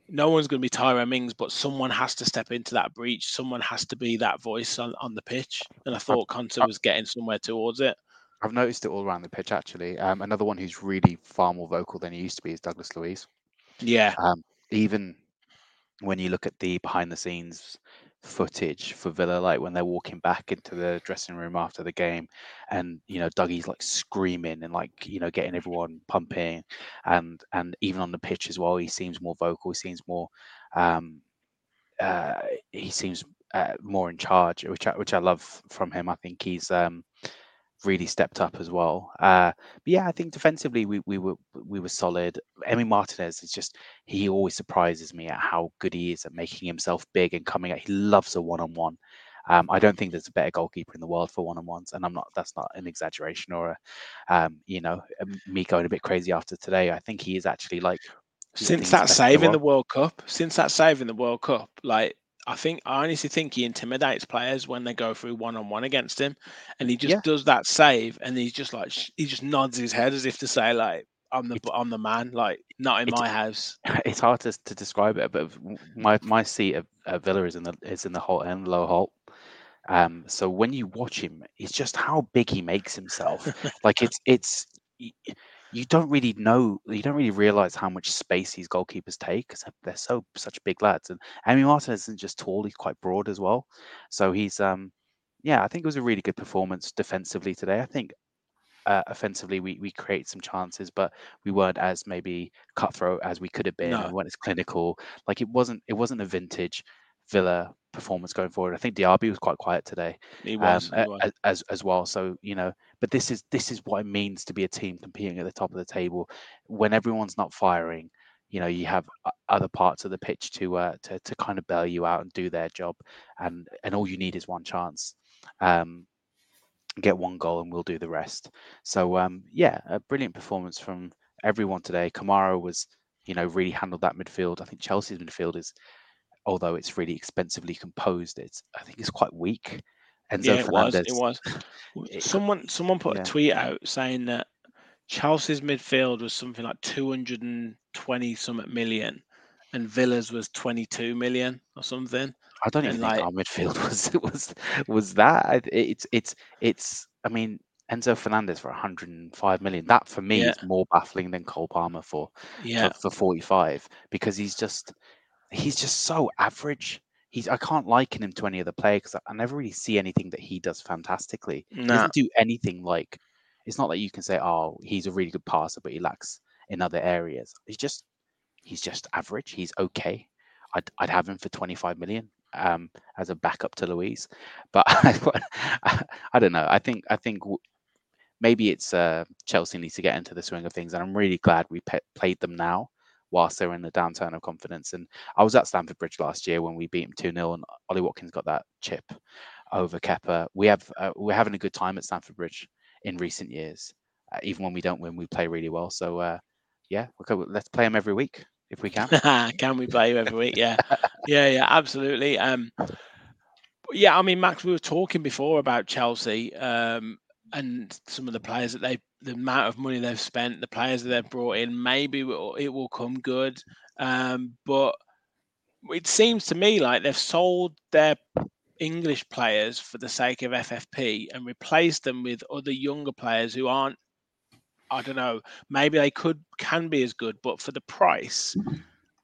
no one's going to be Tyra Mings, but someone has to step into that breach. Someone has to be that voice on, on the pitch. And I thought Konsa was getting somewhere towards it. I've noticed it all around the pitch, actually. Um, another one who's really far more vocal than he used to be is Douglas Luiz. Yeah. Um, even when you look at the behind the scenes footage for Villa, like when they're walking back into the dressing room after the game, and you know Dougie's like screaming and like you know getting everyone pumping, and and even on the pitch as well, he seems more vocal. He seems more, um, uh, he seems uh, more in charge, which I, which I love from him. I think he's um, really stepped up as well. Uh, but yeah, I think defensively we, we were we were solid. Emi Martinez is just he always surprises me at how good he is at making himself big and coming out. He loves a one on one. I don't think there's a better goalkeeper in the world for one on ones, and I'm not. That's not an exaggeration or a, um, you know, me going a bit crazy after today. I think he is actually like since that save in the World Cup. Since that save in the World Cup, like I think I honestly think he intimidates players when they go through one on one against him, and he just yeah. does that save, and he's just like he just nods his head as if to say like I'm the I'm the man, like not in my house. It's hard to, to describe it, but my my seat at, at Villa is in the is in the Holte End, low Holte. Um, so when you watch him, it's just how big he makes himself. like it's it's you don't really know, you don't really realize how much space these goalkeepers take because they're so such big lads. And Emi Martin isn't just tall; he's quite broad as well. So he's, um, yeah, I think it was a really good performance defensively today. I think uh, offensively we we create some chances, but we weren't as maybe cutthroat as we could have been. No. We weren't as clinical. Like it wasn't it wasn't a vintage Villa performance going forward. I think Diaby was quite quiet today. He was, um, he was. As, as well. So you know, but this is this is what it means to be a team competing at the top of the table when everyone's not firing. You know, you have other parts of the pitch to uh, to to kind of bail you out and do their job, and and all you need is one chance. Um, get one goal and we'll do the rest. So um, yeah, a brilliant performance from everyone today. Kamara was, you know, really handled that midfield. I think Chelsea's midfield is although it's really expensively composed, it's I think it's quite weak. Enzo yeah, it Fernandez, was. It was. someone someone put yeah. a tweet out saying that Chelsea's midfield was something like 220 something million, and Villa's was 22 million or something. I don't even and think like, our midfield was was was that. It's it's it's. I mean, Enzo Fernandez for 105 million. That for me yeah. is more baffling than Cole Palmer for yeah. for, for 45 because he's just he's just so average. He's I can't liken him to any other player because I, I, never really see anything that he does fantastically. He doesn't do anything like. It's not that you can say, "Oh, he's a really good passer," but he lacks in other areas. He's just he's just average. He's okay. I'd I'd have him for 25 million um, as a backup to Luiz, but I, I don't know. I think I think maybe it's uh, Chelsea needs to get into the swing of things, and I'm really glad we pe- played them now whilst they're in the downturn of confidence. And I was at Stamford Bridge last year when we beat them 2 0, and Ollie Watkins got that chip over Kepa. We have uh, we're having a good time at Stamford Bridge in recent years. Uh, even when we don't win, we play really well. So uh, yeah, okay, let's play them every week if we can. can we play you every week? Yeah, yeah, yeah, absolutely. Um, yeah, I mean, Max, we were talking before about Chelsea. Um, and some of the players that they, the amount of money they've spent, the players that they've brought in, maybe it will, it will come good. Um, but it seems to me like they've sold their English players for the sake of FFP and replaced them with other younger players who aren't. I don't know. Maybe they could can be as good, but for the price,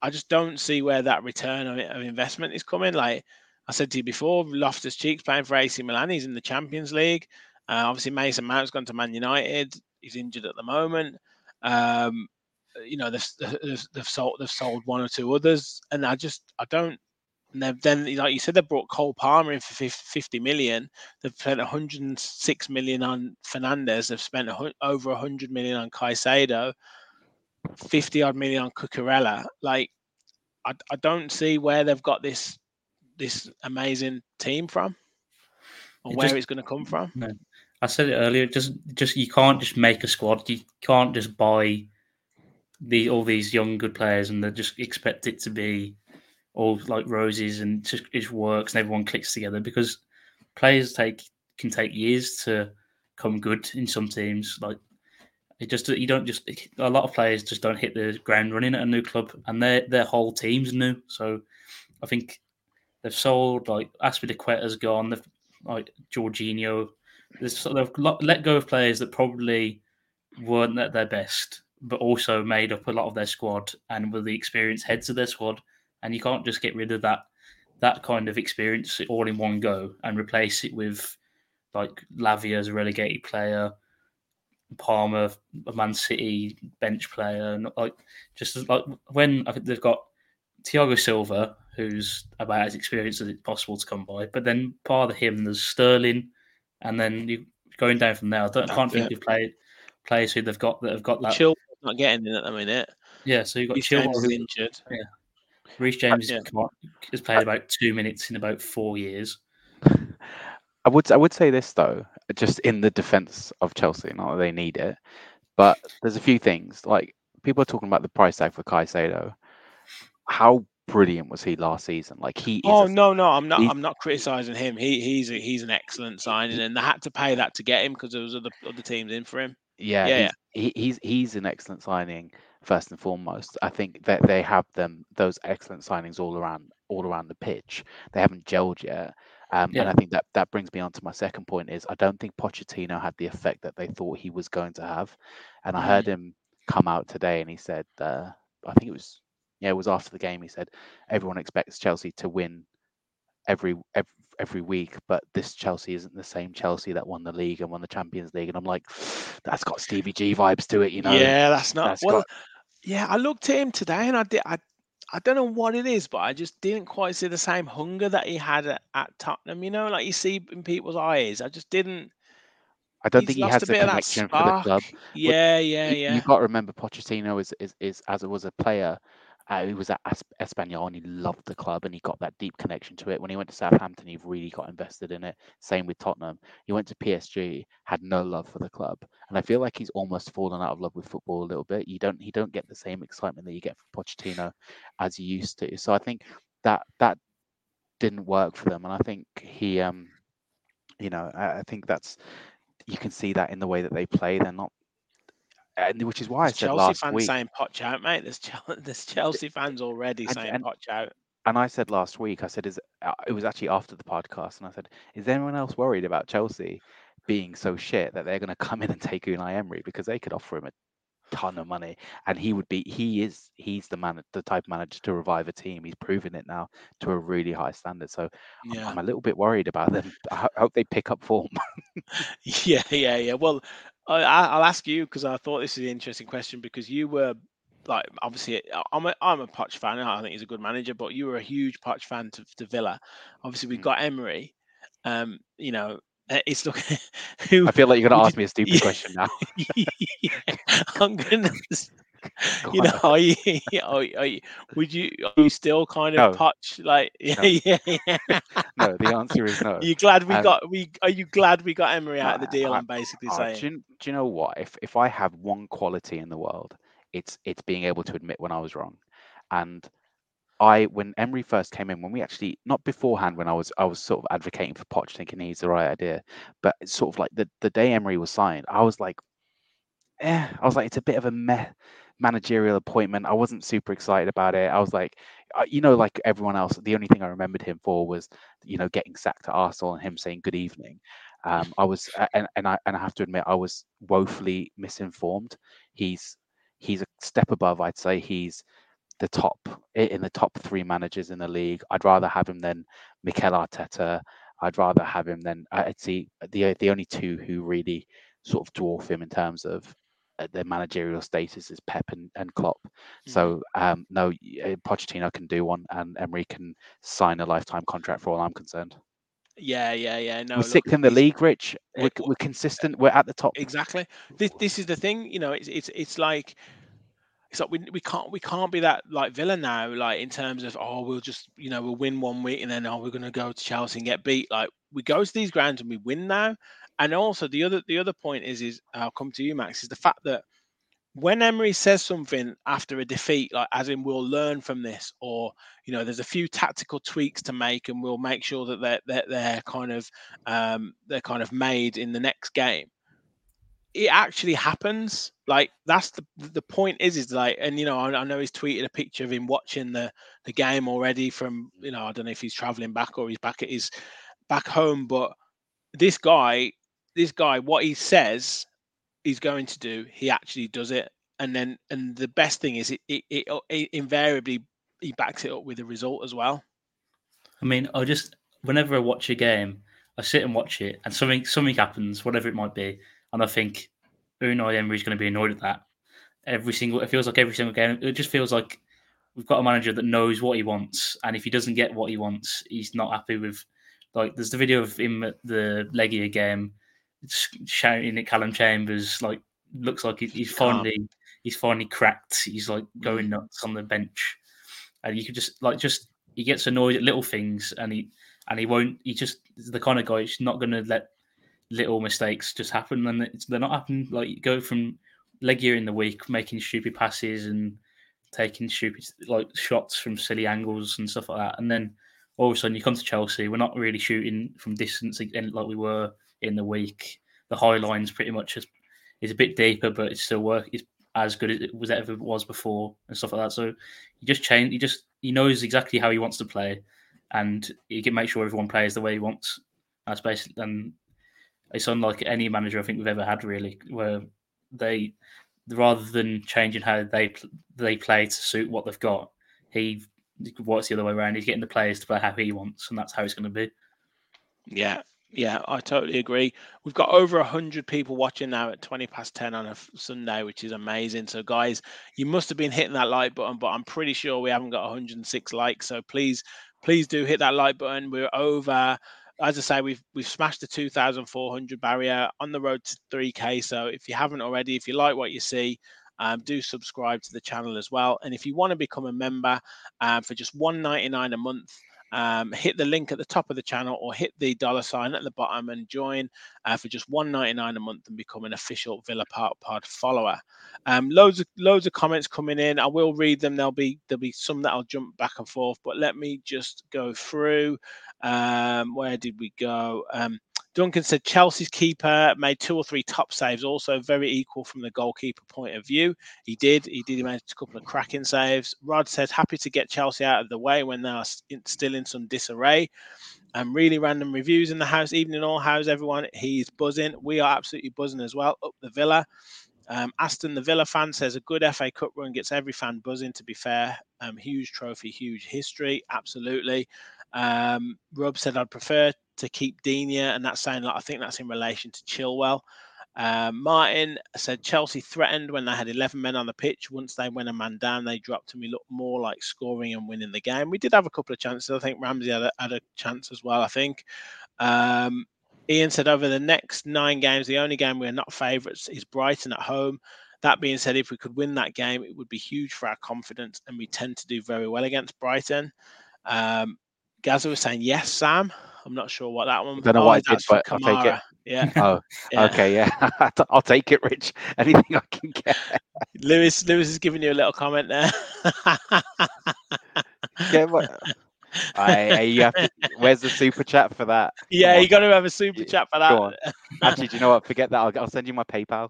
I just don't see where that return of, of investment is coming. Like I said to you before, Loftus Cheek's playing for AC Milan. He's in the Champions League. Uh, obviously, Mason Mount's gone to Man United. He's injured at the moment. Um, you know, they've, they've, they've, sold they've sold one or two others, and I just I don't. And they've then, like you said, they brought Cole Palmer in for 50 million. They've spent 106 million on Fernandez. They've spent over 100 million on Caicedo, 50 odd million on Cucurella. Like, I, I don't see where they've got this this amazing team from, or it where just, it's going to come from. No, I said it earlier. Just, just you can't just make a squad. You can't just buy the all these young good players and they just expect it to be all like roses and just it works and everyone clicks together because players take can take years to come good in some teams. Like it just you don't just a lot of players just don't hit the ground running at a new club and their their whole team's new. So I think they've sold like Azpilicueta's gone. They've like Jorginho. They've let go of players that probably weren't at their best but also made up a lot of their squad and were the experienced heads of their squad. And you can't just get rid of that that kind of experience all in one go and replace it with like Lavia as a relegated player, Palmer, a Man City bench player, and like just like when I think they've got Thiago Silva, who's about as experienced as it's possible to come by, but then part of him there's Sterling, and then you going down from there. I, don't, I can't think of play, players who they've got that have got that chill. not getting in at the minute. Yeah, so you've got Reece Chilwell who's injured. Yeah. Reece James yeah. has played about two minutes in about four years. I would I would say this though, just in the defence of Chelsea, not that they need it, but there's a few things like people are talking about the price tag for Caicedo. How brilliant was he last season? Like he. oh a, no, no, I'm not. I'm not criticizing him. He he's a, he's an excellent signing, and they had to pay that to get him because there was other other teams in for him. Yeah, yeah, he's, he's he's an excellent signing first and foremost. I think that they have them those excellent signings all around all around the pitch. They haven't gelled yet. Um, yeah. And I think that that brings me on to my second point is I don't think Pochettino had the effect that they thought he was going to have. And I heard mm. him come out today and he said, uh, I think it was, yeah, it was after the game. He said everyone expects Chelsea to win every, every every week, but this Chelsea isn't the same Chelsea that won the league and won the Champions League. And I'm like, that's got Stevie G vibes to it, you know? Yeah, that's not. That's well, got... yeah, I looked at him today and I did. I, I don't know what it is, but I just didn't quite see the same hunger that he had at, at Tottenham. You know, like you see in people's eyes. I just didn't. I don't think he has the connection for the club. Yeah, yeah, yeah. You've got to remember Pochettino is, is, is as it was a player, uh, he was at Espanyol and he loved the club and he got that deep connection to it. When he went to Southampton, he really got invested in it. Same with Tottenham. He went to PSG, had no love for the club, and I feel like he's almost fallen out of love with football a little bit. You don't, he don't get the same excitement that you get from Pochettino as you used to. So I think that that didn't work for them, and I think he, um, you know, I, I think that's you can see that in the way that they play. They're not and which is why there's I said Chelsea last fans week. saying "potch out," mate. There's there's Chelsea fans already and, saying and, "potch out." And I said last week, I said, "Is uh, it was actually after the podcast?" And I said, "Is anyone else worried about Chelsea being so shit that they're going to come in and take Unai Emery because they could offer him a ton of money and he would be he is he's the man the type of manager to revive a team he's proven it now to a really high standard so yeah. I'm, I'm, a little bit worried about them i hope they pick up form yeah yeah yeah well I, will ask you because I thought this is an interesting question because you were like obviously I'm a I'm a Poch fan. I think he's a good manager, but you were a huge Poch fan to, to Villa. Obviously, we've mm. got Emery. Um, you know, uh, it's looking. Who, I feel like you're going to ask me a stupid yeah, question now. yeah, I'm going to you know, are you, are you, are you, would you, are you still kind of no. touch like, yeah, no. yeah, yeah. no, the answer is no. Are you glad we um, got, we, are you glad we got Emery out of the deal? I, am basically I, saying. Do you, do you know what? If, if I have one quality in the world, it's, it's being able to admit when I was wrong. And I when Emery first came in, when we actually not beforehand, when I was I was sort of advocating for Poch, thinking he's the right idea, but it's sort of like the the day Emery was signed, I was like, eh, I was like, it's a bit of a meh managerial appointment. I wasn't super excited about it. I was like, uh, you know, like everyone else, the only thing I remembered him for was, you know, getting sacked at Arsenal and him saying good evening. Um, I was, and, and I and I have to admit, I was woefully misinformed. He's he's a step above. I'd say he's the top in the top three managers in the league. I'd rather have him than Mikel Arteta. I'd rather have him than I'd see the the only two who really sort of dwarf him in terms of uh, their managerial status is Pep and, and Klopp. Mm-hmm. So um, no, uh, Pochettino can do one, and Emery can sign a lifetime contract for all I'm concerned. Yeah, yeah, yeah. No, we're sixth in the league, Rich. We're, we're consistent. We're at the top. Exactly. This this is the thing. You know, it's it's it's like it's like we, we can't we can't be that like Villa now, like in terms of oh we'll just you know we'll win one week and then oh we're gonna go to Chelsea and get beat. Like we go to these grounds and we win now. And also the other the other point is is I'll come to you, Max, is the fact that when Emery says something after a defeat, like as in we'll learn from this, or you know, there's a few tactical tweaks to make, and we'll make sure that they're they're, they're kind of um, they're kind of made in the next game. It actually happens. Like that's the the point is is like, and you know, I, I know he's tweeted a picture of him watching the the game already from you know, I don't know if he's traveling back or he's back at his back home, but this guy, this guy, what he says he's going to do, he actually does it. And then, and the best thing is, it, it, it, uh, it invariably he backs it up with a result as well. I mean, I just whenever I watch a game, I sit and watch it, and something something happens, whatever it might be, and I think Unai Emery is going to be annoyed at that. Every single, it feels like every single game, it just feels like we've got a manager that knows what he wants, and if he doesn't get what he wants, he's not happy with. Like, there's the video of him at the Legia game shouting at Callum Chambers, like looks like he's finally he's finally cracked. He's like going nuts on the bench, and you could just like just he gets annoyed at little things, and he and he won't. He just the kind of guy who's not going to let little mistakes just happen, and they're not happening. Like you go from leg Legia in the week making stupid passes and taking stupid like shots from silly angles and stuff like that, and then all of a sudden you come to Chelsea, we're not really shooting from distance like we were in the week. The high line's pretty much is, is a bit deeper, but it's still work. It's as good as it was ever was before and stuff like that. So he just change. He just he knows exactly how he wants to play, and he can make sure everyone plays the way he wants. That's basically and it's unlike any manager I think we've ever had really, where they rather than changing how they they play to suit what they've got, he works the other way around. He's getting the players to play how he wants, and that's how it's going to be. Yeah, yeah, I totally agree. We've got over 100 people watching now at 20 past 10 on a Sunday, which is amazing. So, guys, you must have been hitting that like button, but I'm pretty sure we haven't got 106 likes. So, please, please do hit that like button. We're over, as I say, we've we've smashed the 2,400 barrier on the road to 3K. So, if you haven't already, if you like what you see, um, do subscribe to the channel as well. And if you want to become a member um, for just 1.99 a month, um, hit the link at the top of the channel or hit the dollar sign at the bottom and join uh, for just 1.99 a month and become an official Villa Park Pod follower. Um, loads of loads of comments coming in. I will read them. There'll be there'll be some that I'll jump back and forth, but let me just go through. Um, where did we go? Um, Duncan said Chelsea's keeper made two or three top saves, also very equal from the goalkeeper point of view. He did. He did. Made a couple of cracking saves. Rod says happy to get Chelsea out of the way when they are still in some disarray. And really random reviews in the house, evening all. How's everyone? He's buzzing. We are absolutely buzzing as well. Up the Villa. Um, Aston, the Villa fan, says a good FA Cup run gets every fan buzzing. To be fair, um, huge trophy, huge history, absolutely. Um, Rob said I'd prefer to keep Digne, and that's saying like I think that's in relation to Chilwell. Um, Martin said Chelsea threatened when they had 11 men on the pitch. Once they went a man down, they dropped and we looked more like scoring and winning the game. We did have a couple of chances. I think Ramsey had a, had a chance as well. I think. Um, Ian said over the next nine games, the only game we're not favourites is Brighton at home. That being said, if we could win that game, it would be huge for our confidence, and we tend to do very well against Brighton. Um, Gaza was saying yes, Sam. I'm not sure what that one. I don't know oh, what I did, but I'll take it. Yeah. Oh, yeah. okay. Yeah, I'll take it, Rich. Anything I can get. Lewis, Lewis is giving you a little comment there. Get what? I, you have to, where's the super chat for that? Yeah, you got to have a super chat for that. Actually, do you know what? Forget that. I'll, I'll send you my PayPal.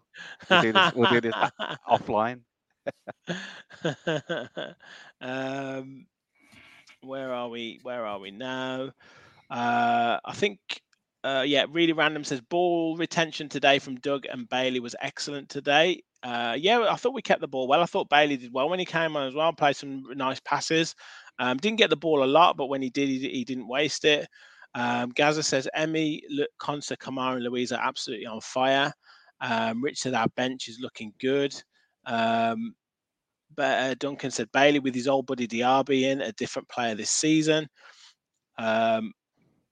We'll do this. We'll do this offline. um, where are we? Where are we now? Uh, I think, uh, yeah, really random says ball retention today from Doug and Bailey was excellent today. Uh, yeah, I thought we kept the ball well. I thought Bailey did well when he came on as well. Played some nice passes. Um, didn't get the ball a lot, but when he did, he, he didn't waste it. Um, Gaza says Emi, Konsa, Kamara, and Luiz are absolutely on fire. Um, Rich said our bench is looking good. Um, uh, Duncan said Bailey with his old buddy Diaby in, a different player this season. Um,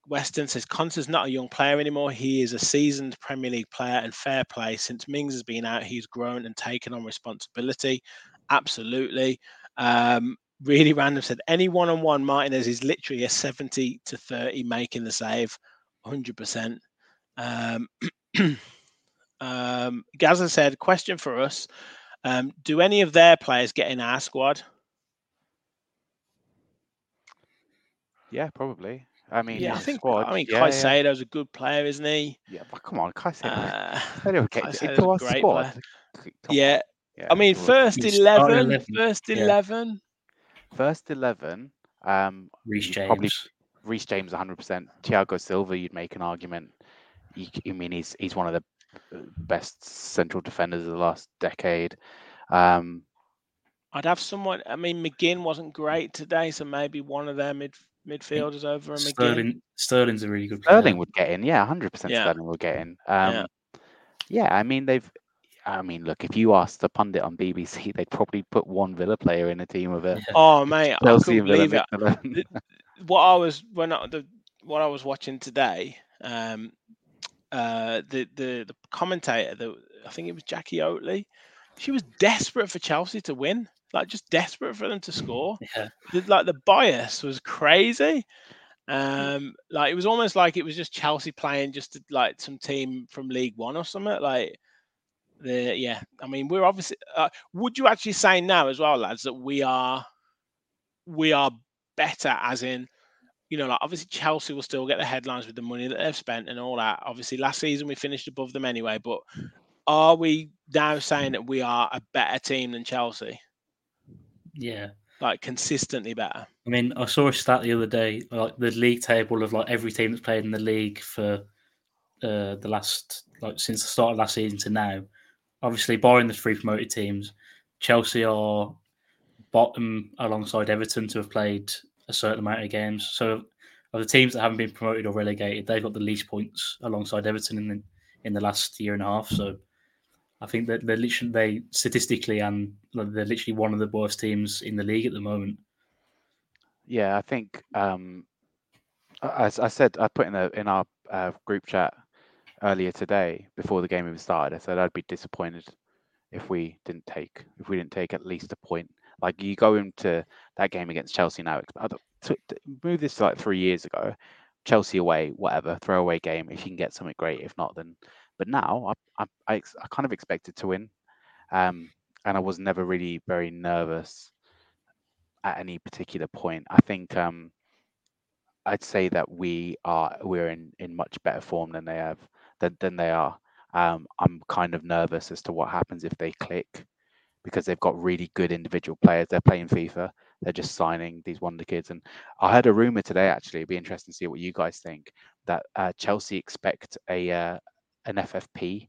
Weston says Konsa's not a young player anymore. He is a seasoned Premier League player and fair play. Since Mings has been out, he's grown and taken on responsibility. Absolutely. Um, really random said any one on one Martinez is literally a 70 to 30 making the save, 100%. Um, um, Gaza said, question for us. Um, do any of their players get in our squad? Yeah, probably. I mean, Yeah, I think. squad. I mean, yeah, yeah, a good player, isn't he? yeah, but come on, Caicedo. Uh, Caicedo get Caicedo's into our squad. player. C- come on, yeah, yeah, I mean, first He's starting 11, 11, first yeah. 11. first eleven. Um, Reece James. probably Reece James 100%. Thiago Silva, you'd make an argument. You, c- I mean, he's he's one of the best central defenders of the last decade. Um, I'd have someone. I mean, McGinn wasn't great today, so maybe one of their mid midfielders over a McGinn. Sterling, Sterling's a really good player. Sterling would get in, yeah, 100% Yeah. Sterling would get in. Yeah. Um, yeah, I mean, they've. I mean, look, if you asked the pundit on BBC, they'd probably put one Villa player in a team of a Yeah. Oh mate, I Chelsea couldn't and Villa believe it. what I was when I, the what I was watching today, um, uh, the the the commentator, the I think it was Jacqui Oatley, she was desperate for Chelsea to win, like just desperate for them to score. Yeah. The, like the bias was crazy. Um, like it was almost like it was just Chelsea playing just to, like some team from League One or something. Like the yeah, I mean we're obviously. Uh, would you actually say now as well, lads, that we are we are better as in you know, like obviously Chelsea will still get the headlines with the money that they've spent and all that. Obviously, last season we finished above them anyway, but are we now saying that we are a better team than Chelsea? Yeah. Like consistently better? I mean, I saw a stat the other day, like the league table of like every team that's played in the league for uh, the last, like since the start of last season to now. Obviously, barring the three promoted teams, Chelsea are bottom alongside Everton to have played a certain amount of games. So, of the teams that haven't been promoted or relegated, they've got the least points alongside Everton in the in the last year and a half. So, I think that they're literally they statistically and they're literally one of the worst teams in the league at the moment. Yeah, I think um, as I said, I put in the in our uh, group chat earlier today before the game even started. I said I'd be disappointed if we didn't take if we didn't take at least a point. Like you go into that game against Chelsea now. move this to like three years ago, Chelsea away, whatever, throwaway game. If you can get something great, if not, then. But now I I, I, I kind of expected to win, um, and I was never really very nervous at any particular point. I think um, I'd say that we are we're in, in much better form than they have than, than they are. Um, I'm kind of nervous as to what happens if they click because they've got really good individual players. They're playing FIFA. They're just signing these wonder kids. And I heard a rumor today. Actually, it'd be interesting to see what you guys think that uh, Chelsea expect a uh, an FFP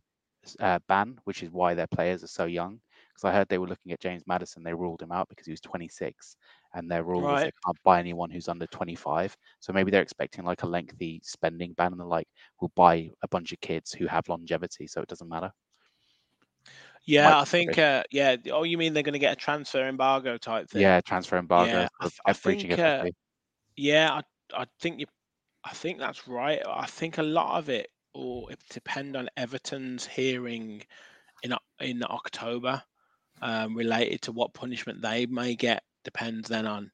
uh, ban, which is why their players are so young. Because I heard they were looking at James Maddison, they ruled him out because he was 26, and their rule was they Right. can't buy anyone who's under 25. So maybe they're expecting like a lengthy spending ban, and they're like, we'll buy a bunch of kids who have longevity, so it doesn't matter. Yeah, I think. Uh, yeah. Oh, you mean they're going to get a transfer embargo type thing? Yeah, transfer embargo, Yeah, I th- I think, uh, Yeah, I, I think you. I think that's right. I think a lot of it will depend on Everton's hearing in in October, um, related to what punishment they may get. Depends then on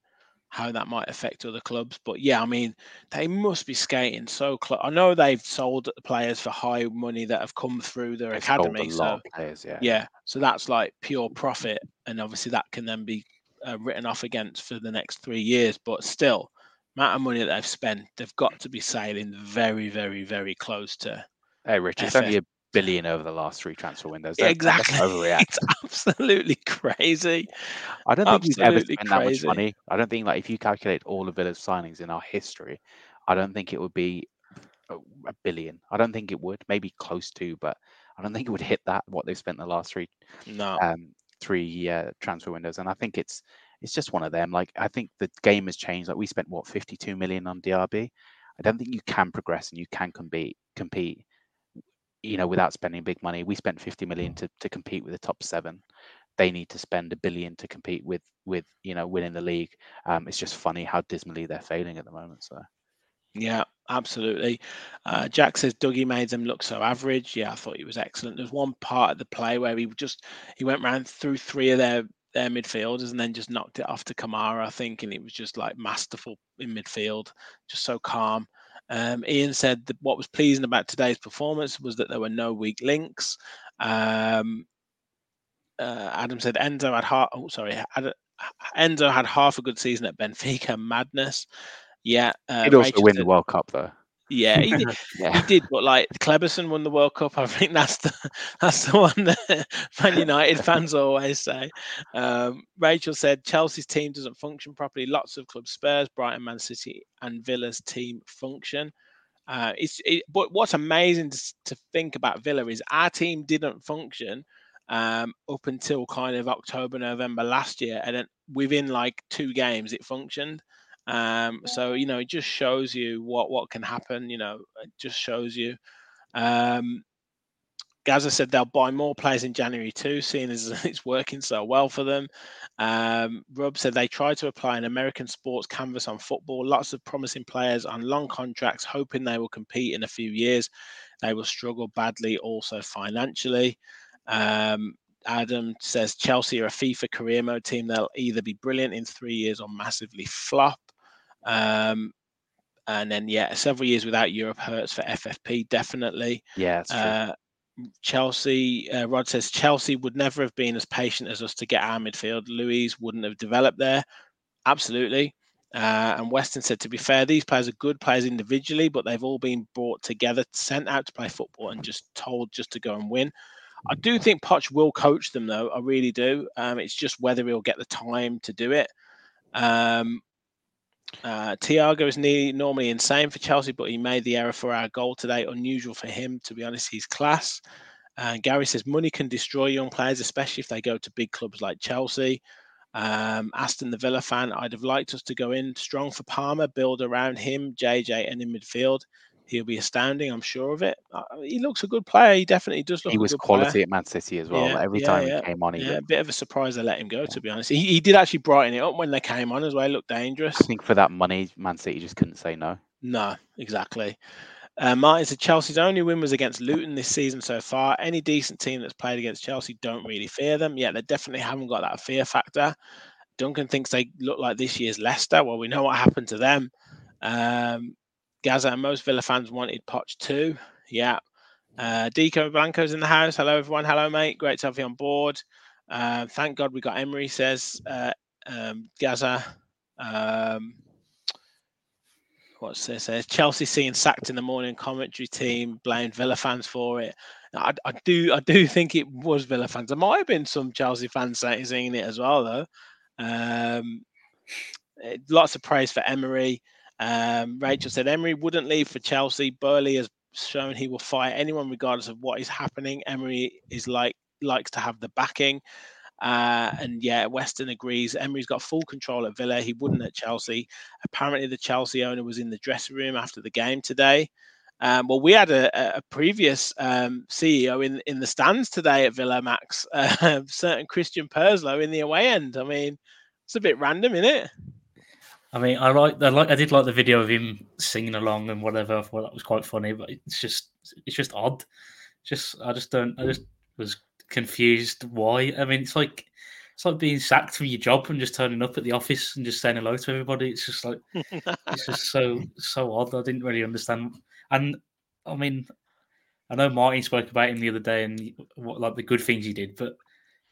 how that might affect other clubs. But yeah, I mean, they must be skating so close. I know they've sold players for high money that have come through their They've academy. So players, yeah. yeah, so that's like pure profit, and obviously that can then be uh, written off against for the next three years. But still, amount of money that they've spent, they've got to be sailing very, very, very close to. Hey, Rich, it's FF. only a billion over the last three transfer windows. Don't exactly. Overreact. It's absolutely crazy. I don't think we've ever absolutely spent that much money. I don't think like if you calculate all of Villa's signings in our history, I don't think it would be a a billion. I don't think it would. Maybe close to, but I don't think it would hit that what they've spent the last three No. um three uh, transfer windows. And I think it's it's just one of them. Like I think the game has changed. Like we spent what 52 million on Diaby. I don't think you can progress and you can compete compete you know without spending big money. We spent 50 million to to compete with the top 7. They need to spend a billion to compete with with you know winning the league. Um it's just funny how dismally they're failing at the moment. So Yeah, absolutely. Uh, Jack says Dougie made them look so average. Yeah, I thought he was excellent. There's one part of the play where he just he went round through three of their their midfielders and then just knocked it off to Kamara, I think, and it was just like masterful in midfield, just so calm. Um, Ian said that what was pleasing about today's performance was that there were no weak links. Um, uh, Adam said Enzo had half. Oh, sorry, Ad- Enzo had half a good season at Benfica. Madness. Yeah, uh, he'd also Rachel win said- the World Cup though. Yeah, he did, Yeah. he did, but like Kleberson won the World Cup. I think that's the that's the one that Man United fans always say. Um, Rachel said Chelsea's team doesn't function properly. Lots of clubs, Spurs, Brighton, Man City, and Villa's team function. Uh, it's it, but what's amazing to, to think about Villa is our team didn't function um, up until kind of October, November last year, and then within like two games it functioned. Um, so you know, it just shows you what what can happen. You know, it just shows you. Um, Gaza said they'll buy more players in January too, seeing as it's working so well for them. Um, Rob said they tried to apply an American sports canvas on football. Lots of promising players on long contracts, hoping they will compete in a few years. They will struggle badly also financially. Um, Adam says Chelsea are a FIFA career mode team. They'll either be brilliant in three years or massively flop. Um, and then, yeah, several years without Europe hurts for FFP, definitely. Yeah. Uh, Chelsea, uh, Rod says Chelsea would never have been as patient as us to get our midfield. Luiz wouldn't have developed there. Absolutely. Uh, and Weston said, to be fair, these players are good players individually, but they've all been brought together, sent out to play football, and just told just to go and win. I do think Poch will coach them, though. I really do. Um, it's just whether he'll get the time to do it. Um, uh, Thiago is nearly, normally insane for Chelsea, but he made the error for our goal today. Unusual for him, to be honest. He's class. Uh, Gary says money can destroy young players, especially if they go to big clubs like Chelsea. Um, Aston the Villa fan, I'd have liked us to go in strong for Palmer, build around him, JJ, and in midfield. He'll be astounding, I'm sure of it. Uh, he looks a good player. He definitely does look. he a was good player. quality at Man City as well. Yeah, every yeah, time yeah, he came on, he Yeah, a bit of a surprise they let him go. To be honest, he, he did actually brighten it up when they came on as well. He looked dangerous. I think for that money, Man City just couldn't say no. No, exactly. Uh, Martin said Chelsea's only win was against Luton this season so far. Any decent team that's played against Chelsea don't really fear them. Yeah, they definitely haven't got that fear factor. Duncan thinks they look like this year's Leicester. Well, we know what happened to them. Um, Gaza and most Villa fans wanted Poch too. Yeah. Uh, Deco Blanco's in the house. Hello, everyone. Hello, mate. Great to have you on board. Uh, thank God we got Emery, says uh, um, Gaza. Um, what's this? Uh, Chelsea seeing sacked in the morning commentary team blamed Villa fans for it. I, I do, I do think it was Villa fans. There might have been some Chelsea fans saying it as well, though. Um, lots of praise for Emery. Um, Rachel said Emery wouldn't leave for Chelsea. Boehly has shown he will fire anyone regardless of what is happening. Emery is like likes to have the backing. Uh, and yeah, Weston agrees. Emery's got full control at Villa. He wouldn't at Chelsea. Apparently, the Chelsea owner was in the dressing room after the game today. Um, well, we had a, a- previous um, CEO in in the stands today at Villa Max, uh, certain Christian Purslow in the away end. I mean, it's a bit random, isn't it? I mean, I like, I like, I did like the video of him singing along and whatever. I thought that was quite funny, but it's just, it's just odd. Just, I just don't, I just was confused why. I mean, it's like, it's like being sacked from your job and just turning up at the office and just saying hello to everybody. It's just like, it's just so, so odd. I didn't really understand. And I mean, I know Martin spoke about him the other day and what like the good things he did, but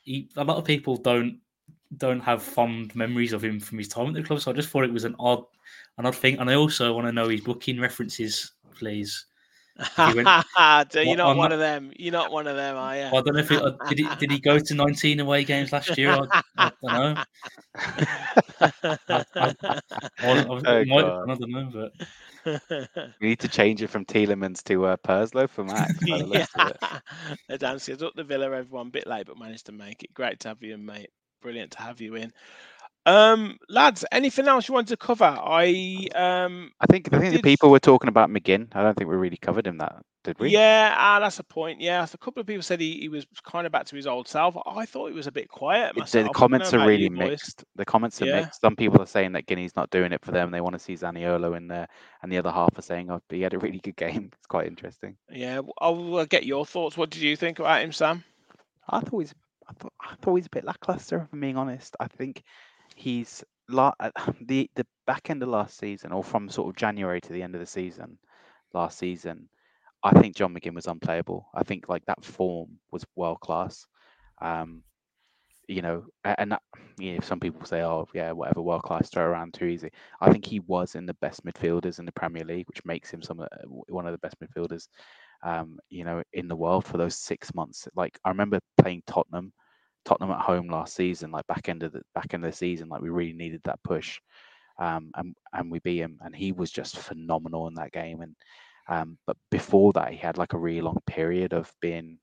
he, a lot of people don't don't have fond memories of him from his time at the club. So I just thought it was an odd, an odd thing. And I also want to know his booking references, please. Went, You're not one that, of them. You're not one of them, are you? I don't know if it, uh, did he did he go to 19 away games last year? I, I don't know. I, I, oh, might, I don't know, but we need to change it from Tielemans to uh, Purslow for Max. yeah. the dance is up the Villa. Everyone a bit late, but managed to make it. Great to have you, mate. Brilliant to have you in. Um, lads, anything else you wanted to cover? I um, I think I think did... the people were talking about McGinn. I don't think we really covered him that, did we? Yeah, ah, that's a point. Yeah, a couple of people said he, he was kind of back to his old self. I thought he was a bit quiet. Myself. The comments are really mixed. The comments are yeah. mixed. Some people are saying that Gini's not doing it for them. They want to see Zaniolo in there, and the other half are saying, "Oh, he had a really good game." It's quite interesting. Yeah, I'll get your thoughts. What did you think about him, Sam? I thought he's I thought, I thought he's a bit lackluster, if I'm being honest. I think he's la- the the back end of last season, or from sort of January to the end of the season, last season, I think John McGinn was unplayable. I think like that form was world class. Um, you know, and that, you know, some people say, "Oh, yeah, whatever, world class, throw around too easy." I think he was in the best midfielders in the Premier League, which makes him some one of the best midfielders, um, you know, in the world for those six months. Like I remember playing Tottenham Tottenham at home last season, like back end of the back end of the season, like we really needed that push, um, and and we beat him, and he was just phenomenal in that game. And um, but before that, he had like a really long period of being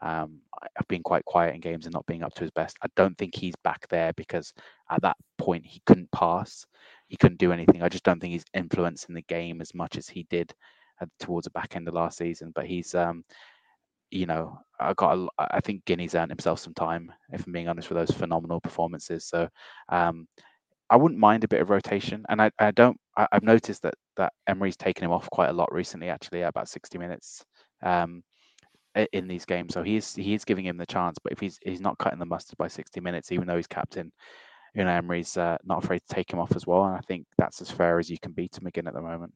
um, of being quite quiet in games and not being up to his best. I don't think he's back there because at that point he couldn't pass, he couldn't do anything. I just don't think he's influencing the game as much as he did towards the back end of last season. But he's um, you know, I got. A, I think Guinea's earned himself some time, if I'm being honest, with those phenomenal performances. So, um, I wouldn't mind a bit of rotation, and I, I don't. I, have noticed that that Emery's taken him off quite a lot recently, actually, about 60 minutes um, in these games. So he's he is giving him the chance, but if he's he's not cutting the mustard by 60 minutes, even though he's captain, you know, Emery's uh, not afraid to take him off as well, and I think that's as fair as you can be to McGinn at the moment.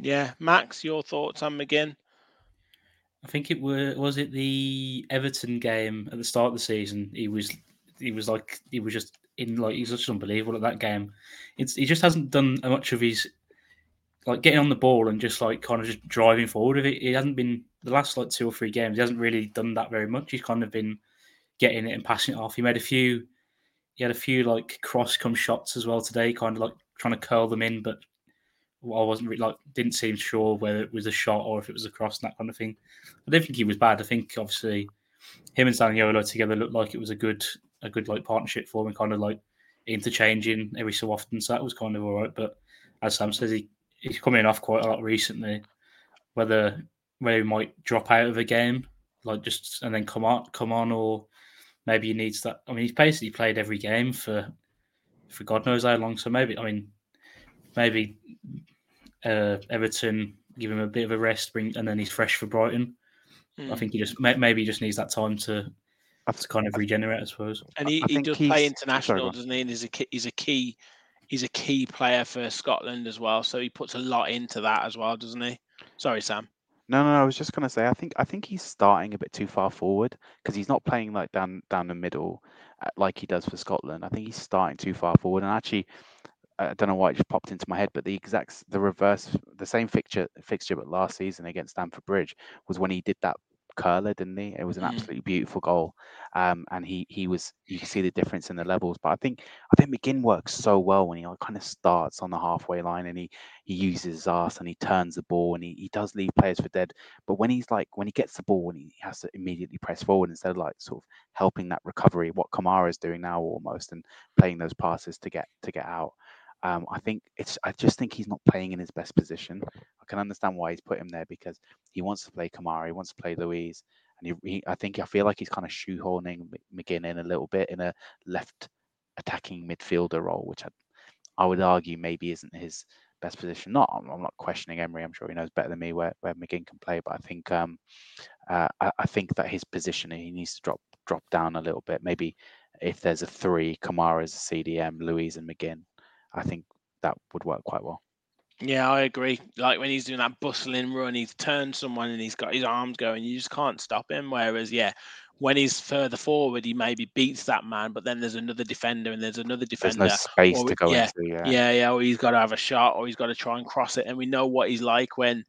Yeah, Max, your thoughts on McGinn? I think it was was it the Everton game at the start of the season. He was he was like he was just in like he's just unbelievable at that game. It's he just hasn't done much of his like getting on the ball and just like kind of just driving forward with it. He hasn't been the last like two or three games. He hasn't really done that very much. He's kind of been getting it and passing it off. He made a few. He had a few like cross come shots as well today, kind of like trying to curl them in, but I wasn't really like didn't seem sure whether it was a shot or if it was a cross and that kind of thing. I don't think he was bad. I think obviously him and Zaniolo together looked like it was a good a good like partnership for him, kind of like interchanging every so often. So that was kind of all right. But as Sam says, he he's coming off quite a lot recently. Whether whether he might drop out of a game, like just and then come on come on, or maybe he needs that. I mean, he's basically played every game for for God knows how long. So maybe I mean maybe uh, Everton give him a bit of a rest, bring, and then he's fresh for Brighton. Mm. I think he just maybe he just needs that time to to kind of regenerate, I suppose. And he, he does play international, sorry, doesn't he? And he's a key, he's a key he's a key player for Scotland as well. So he puts a lot into that as well, doesn't he? Sorry, Sam. No, no, no, I was just gonna say I think I think he's starting a bit too far forward because he's not playing like down down the middle uh, like he does for Scotland. I think he's starting too far forward, and actually, I don't know why it just popped into my head, but the exact the reverse, the same fixture fixture, but last season against Stamford Bridge was when he did that curler, didn't he? It was an mm. absolutely beautiful goal, um, and he he was you can see the difference in the levels. But I think I think McGinn works so well when he kind of starts on the halfway line and he he uses his ass and he turns the ball and he, he does leave players for dead. But when he's like when he gets the ball and he has to immediately press forward instead of like sort of helping that recovery, what Kamara is doing now almost and playing those passes to get to get out. Um, I think it's. I just think he's not playing in his best position. I can understand why he's put him there because he wants to play Kamara, he wants to play Luiz, and he, he, I think I feel like he's kind of shoehorning McGinn in a little bit in a left attacking midfielder role, which I, I would argue maybe isn't his best position. Not, I'm not questioning Emery. I'm sure he knows better than me where, where McGinn can play, but I think um, uh, I, I, think that his position he needs to drop drop down a little bit. Maybe if there's a three, Kamara as a CDM, Luiz and McGinn. I think that would work quite well. Yeah, I agree. Like when he's doing that bustling run, he's turned someone and he's got his arms going. You just can't stop him. Whereas, yeah, when he's further forward, he maybe beats that man, but then there's another defender and there's another defender. There's no space or- to go yeah, into. Yeah. yeah, yeah, or he's got to have a shot, or he's got to try and cross it. And we know what he's like when,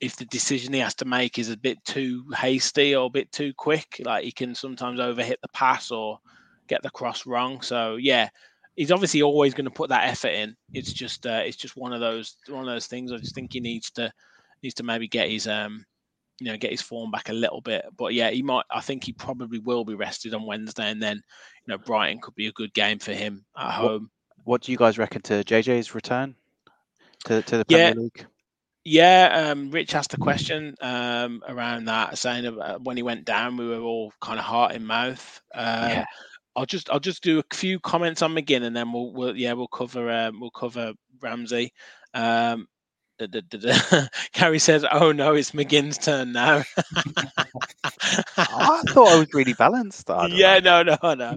if the decision he has to make is a bit too hasty or a bit too quick, like he can sometimes overhit the pass or get the cross wrong. So yeah, he's obviously always going to put that effort in. It's just, uh, it's just one of those, one of those things. I just think he needs to, needs to maybe get his, um, you know, get his form back a little bit. But yeah, he might. I think he probably will be rested on Wednesday, and then, you know, Brighton could be a good game for him at What- home. What do you guys reckon to JJ's return to, to the Yeah. Premier League? Yeah, um, Rich asked a question um, around that, saying about when he went down, we were all kind of heart in mouth. Um, Yeah. I'll just I'll just do a few comments on McGinn, and then we'll, we'll yeah we'll cover um, we'll cover Ramsey. Um, da, da, da. Gary says, "Oh no, it's McGinn's turn now." I thought I was really balanced. Yeah, know. no, no, no.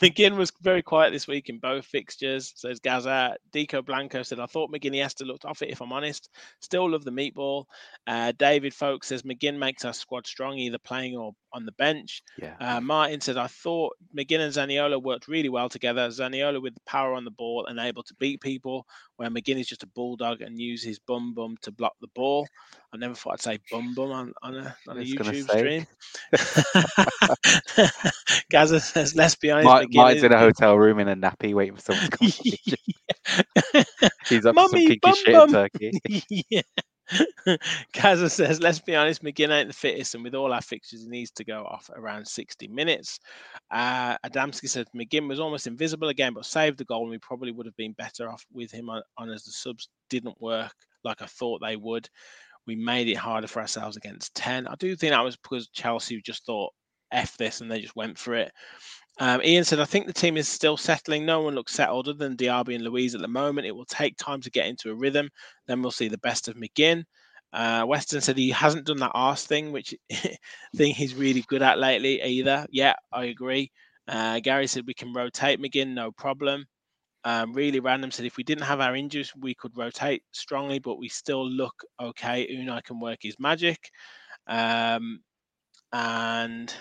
McGinn was very quiet this week in both fixtures, says Gaza. Deco Blanco said, I thought McGinn looked off it, if I'm honest. Still love the meatball. Uh, David Folks says, McGinn makes our squad strong, either playing or on the bench. Yeah. Uh, Martin said, I thought McGinn and Zaniolo worked really well together. Zaniolo with the power on the ball and able to beat people, where McGinn is just a bulldog and uses his bum bum to block the ball. I never thought I'd say bum bum on, on a, on a YouTube stream. Gaza says, let's be honest. Martin's is- in a hotel room in a nappy waiting for someone to come. He's up to some kinky bum shit bum. in Turkey. yeah. Gaza says, let's be honest, McGinn ain't the fittest, and with all our fixtures, he needs to go off around 60 minutes. Uh, Adamski said, McGinn was almost invisible again, but saved the goal, and we probably would have been better off with him on, on as the subs didn't work like I thought they would. We made it harder for ourselves against 10. I do think that was because Chelsea just thought, F this, and they just went for it. Um, Ian said, I think the team is still settling. No one looks settled other than Diaby and Luiz at the moment. It will take time to get into a rhythm. Then we'll see the best of McGinn. Uh, Weston said he hasn't done that arse thing, which thing he's really good at lately either. Yeah, I agree. Uh, Gary said we can rotate McGinn, no problem. Um, really random said if we didn't have our injuries, we could rotate strongly, but we still look okay. Unai can work his magic. Um, and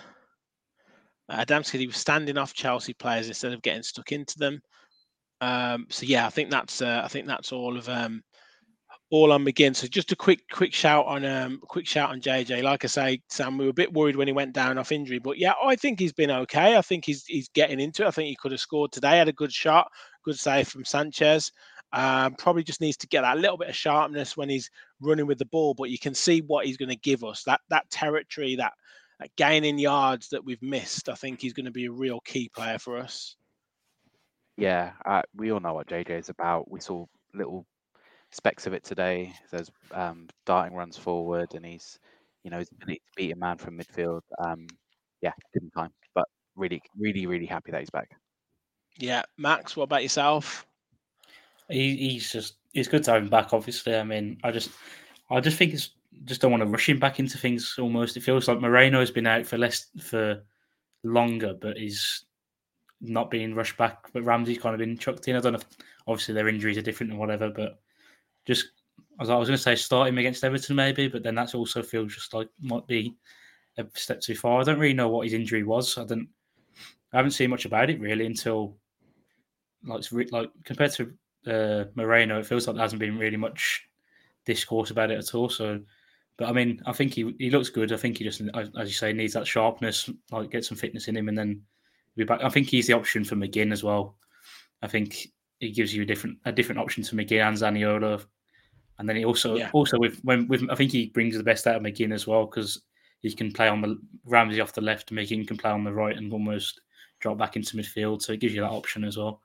Adam said he was standing off Chelsea players instead of getting stuck into them. Um, so yeah, I think that's uh, I think that's all of um, all on McGinn. So just a quick quick shout on um, quick shout on JJ. Like I say, Sam, we were a bit worried when he went down off injury, but yeah, I think he's been okay. I think he's he's getting into it. I think he could have scored today. Had a good shot, good save from Sanchez. Um, probably just needs to get that little bit of sharpness when he's running with the ball, but you can see what he's going to give us. That that territory, that, that gaining yards that we've missed. I think he's going to be a real key player for us. Yeah, uh, we all know what JJ is about. We saw little specks of it today. There's um, darting runs forward, and he's, you know, he's ability to beat a man from midfield. Um, yeah, didn't time, but really, really, really happy that he's back. Yeah, Max, what about yourself? He, he's just it's good to have him back. Obviously, I mean, I just I just think it's just don't want to rush him back into things. Almost, it feels like Moreno has been out for less for longer, but he's not being rushed back. But Ramsey's kind of been chucked in. I don't know. If, obviously, their injuries are different and whatever, but just as I was going to say, start him against Everton maybe, but then that's also feels just like might be a step too far. I don't really know what his injury was. I don't. I haven't seen much about it really until like like compared to uh, Moreno, it feels like there hasn't been really much discourse about it at all. So, but I mean, I think he he looks good. I think he just, as you say, needs that sharpness, like get some fitness in him, and then be back. I think he's the option for McGinn as well. I think he gives you a different a different option to McGinn and Zaniolo, and then he also Yeah. also with when with I think he brings the best out of McGinn as well because he can play on the Ramsey off the left, McGinn can play on the right, and almost drop back into midfield. So it gives you that option as well.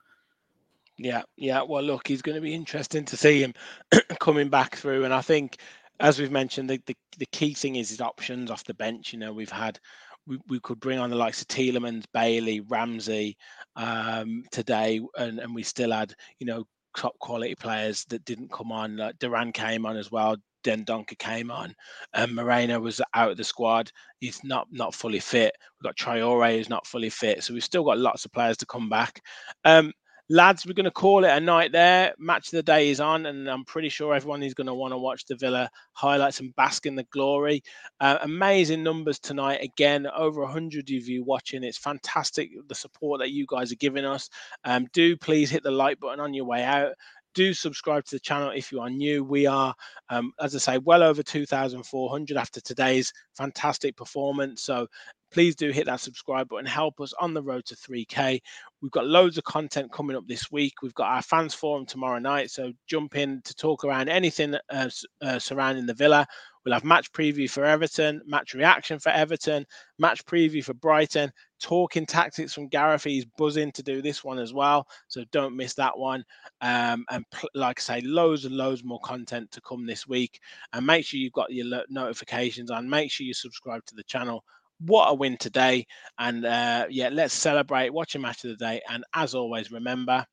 Yeah, yeah. Well, look, he's going to be interesting to see him coming back through. And I think, as we've mentioned, the, the, the key thing is his options off the bench. You know, we've had, we, we could bring on the likes of Tielemans, Bailey, Ramsey um, today, and, and we still had, you know, top quality players that didn't come on. Like Duran came on as well. Dendoncker came on. Um, Moreno was out of the squad. He's not not fully fit. We've got Traore who's not fully fit. So we've still got lots of players to come back. Um, lads, we're going to call it a night there. Match of the day is on, and I'm pretty sure everyone is going to want to watch the Villa highlights and bask in the glory. Uh, amazing numbers tonight. Again, over 100 of you watching. It's fantastic the support that you guys are giving us. Um, do please hit the like button on your way out do subscribe to the channel if you are new. We are, um, as I say, well over 2,400 after today's fantastic performance. So please do hit that subscribe button. Help us on the road to 3K. We've got loads of content coming up this week. We've got our fans forum tomorrow night. So jump in to talk around anything uh, uh, surrounding the Villa. We'll have match preview for Everton, match reaction for Everton, match preview for Brighton, talking tactics from Gareth. He's buzzing to do this one as well. So don't miss that one. Um, and pl- like I say, loads and loads more content to come this week. And make sure you've got your notifications on. Make sure you subscribe to the channel. What a win today. And uh, yeah, let's celebrate, watch a match of the day. And as always, remember,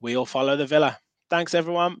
we all follow the Villa. Thanks, everyone.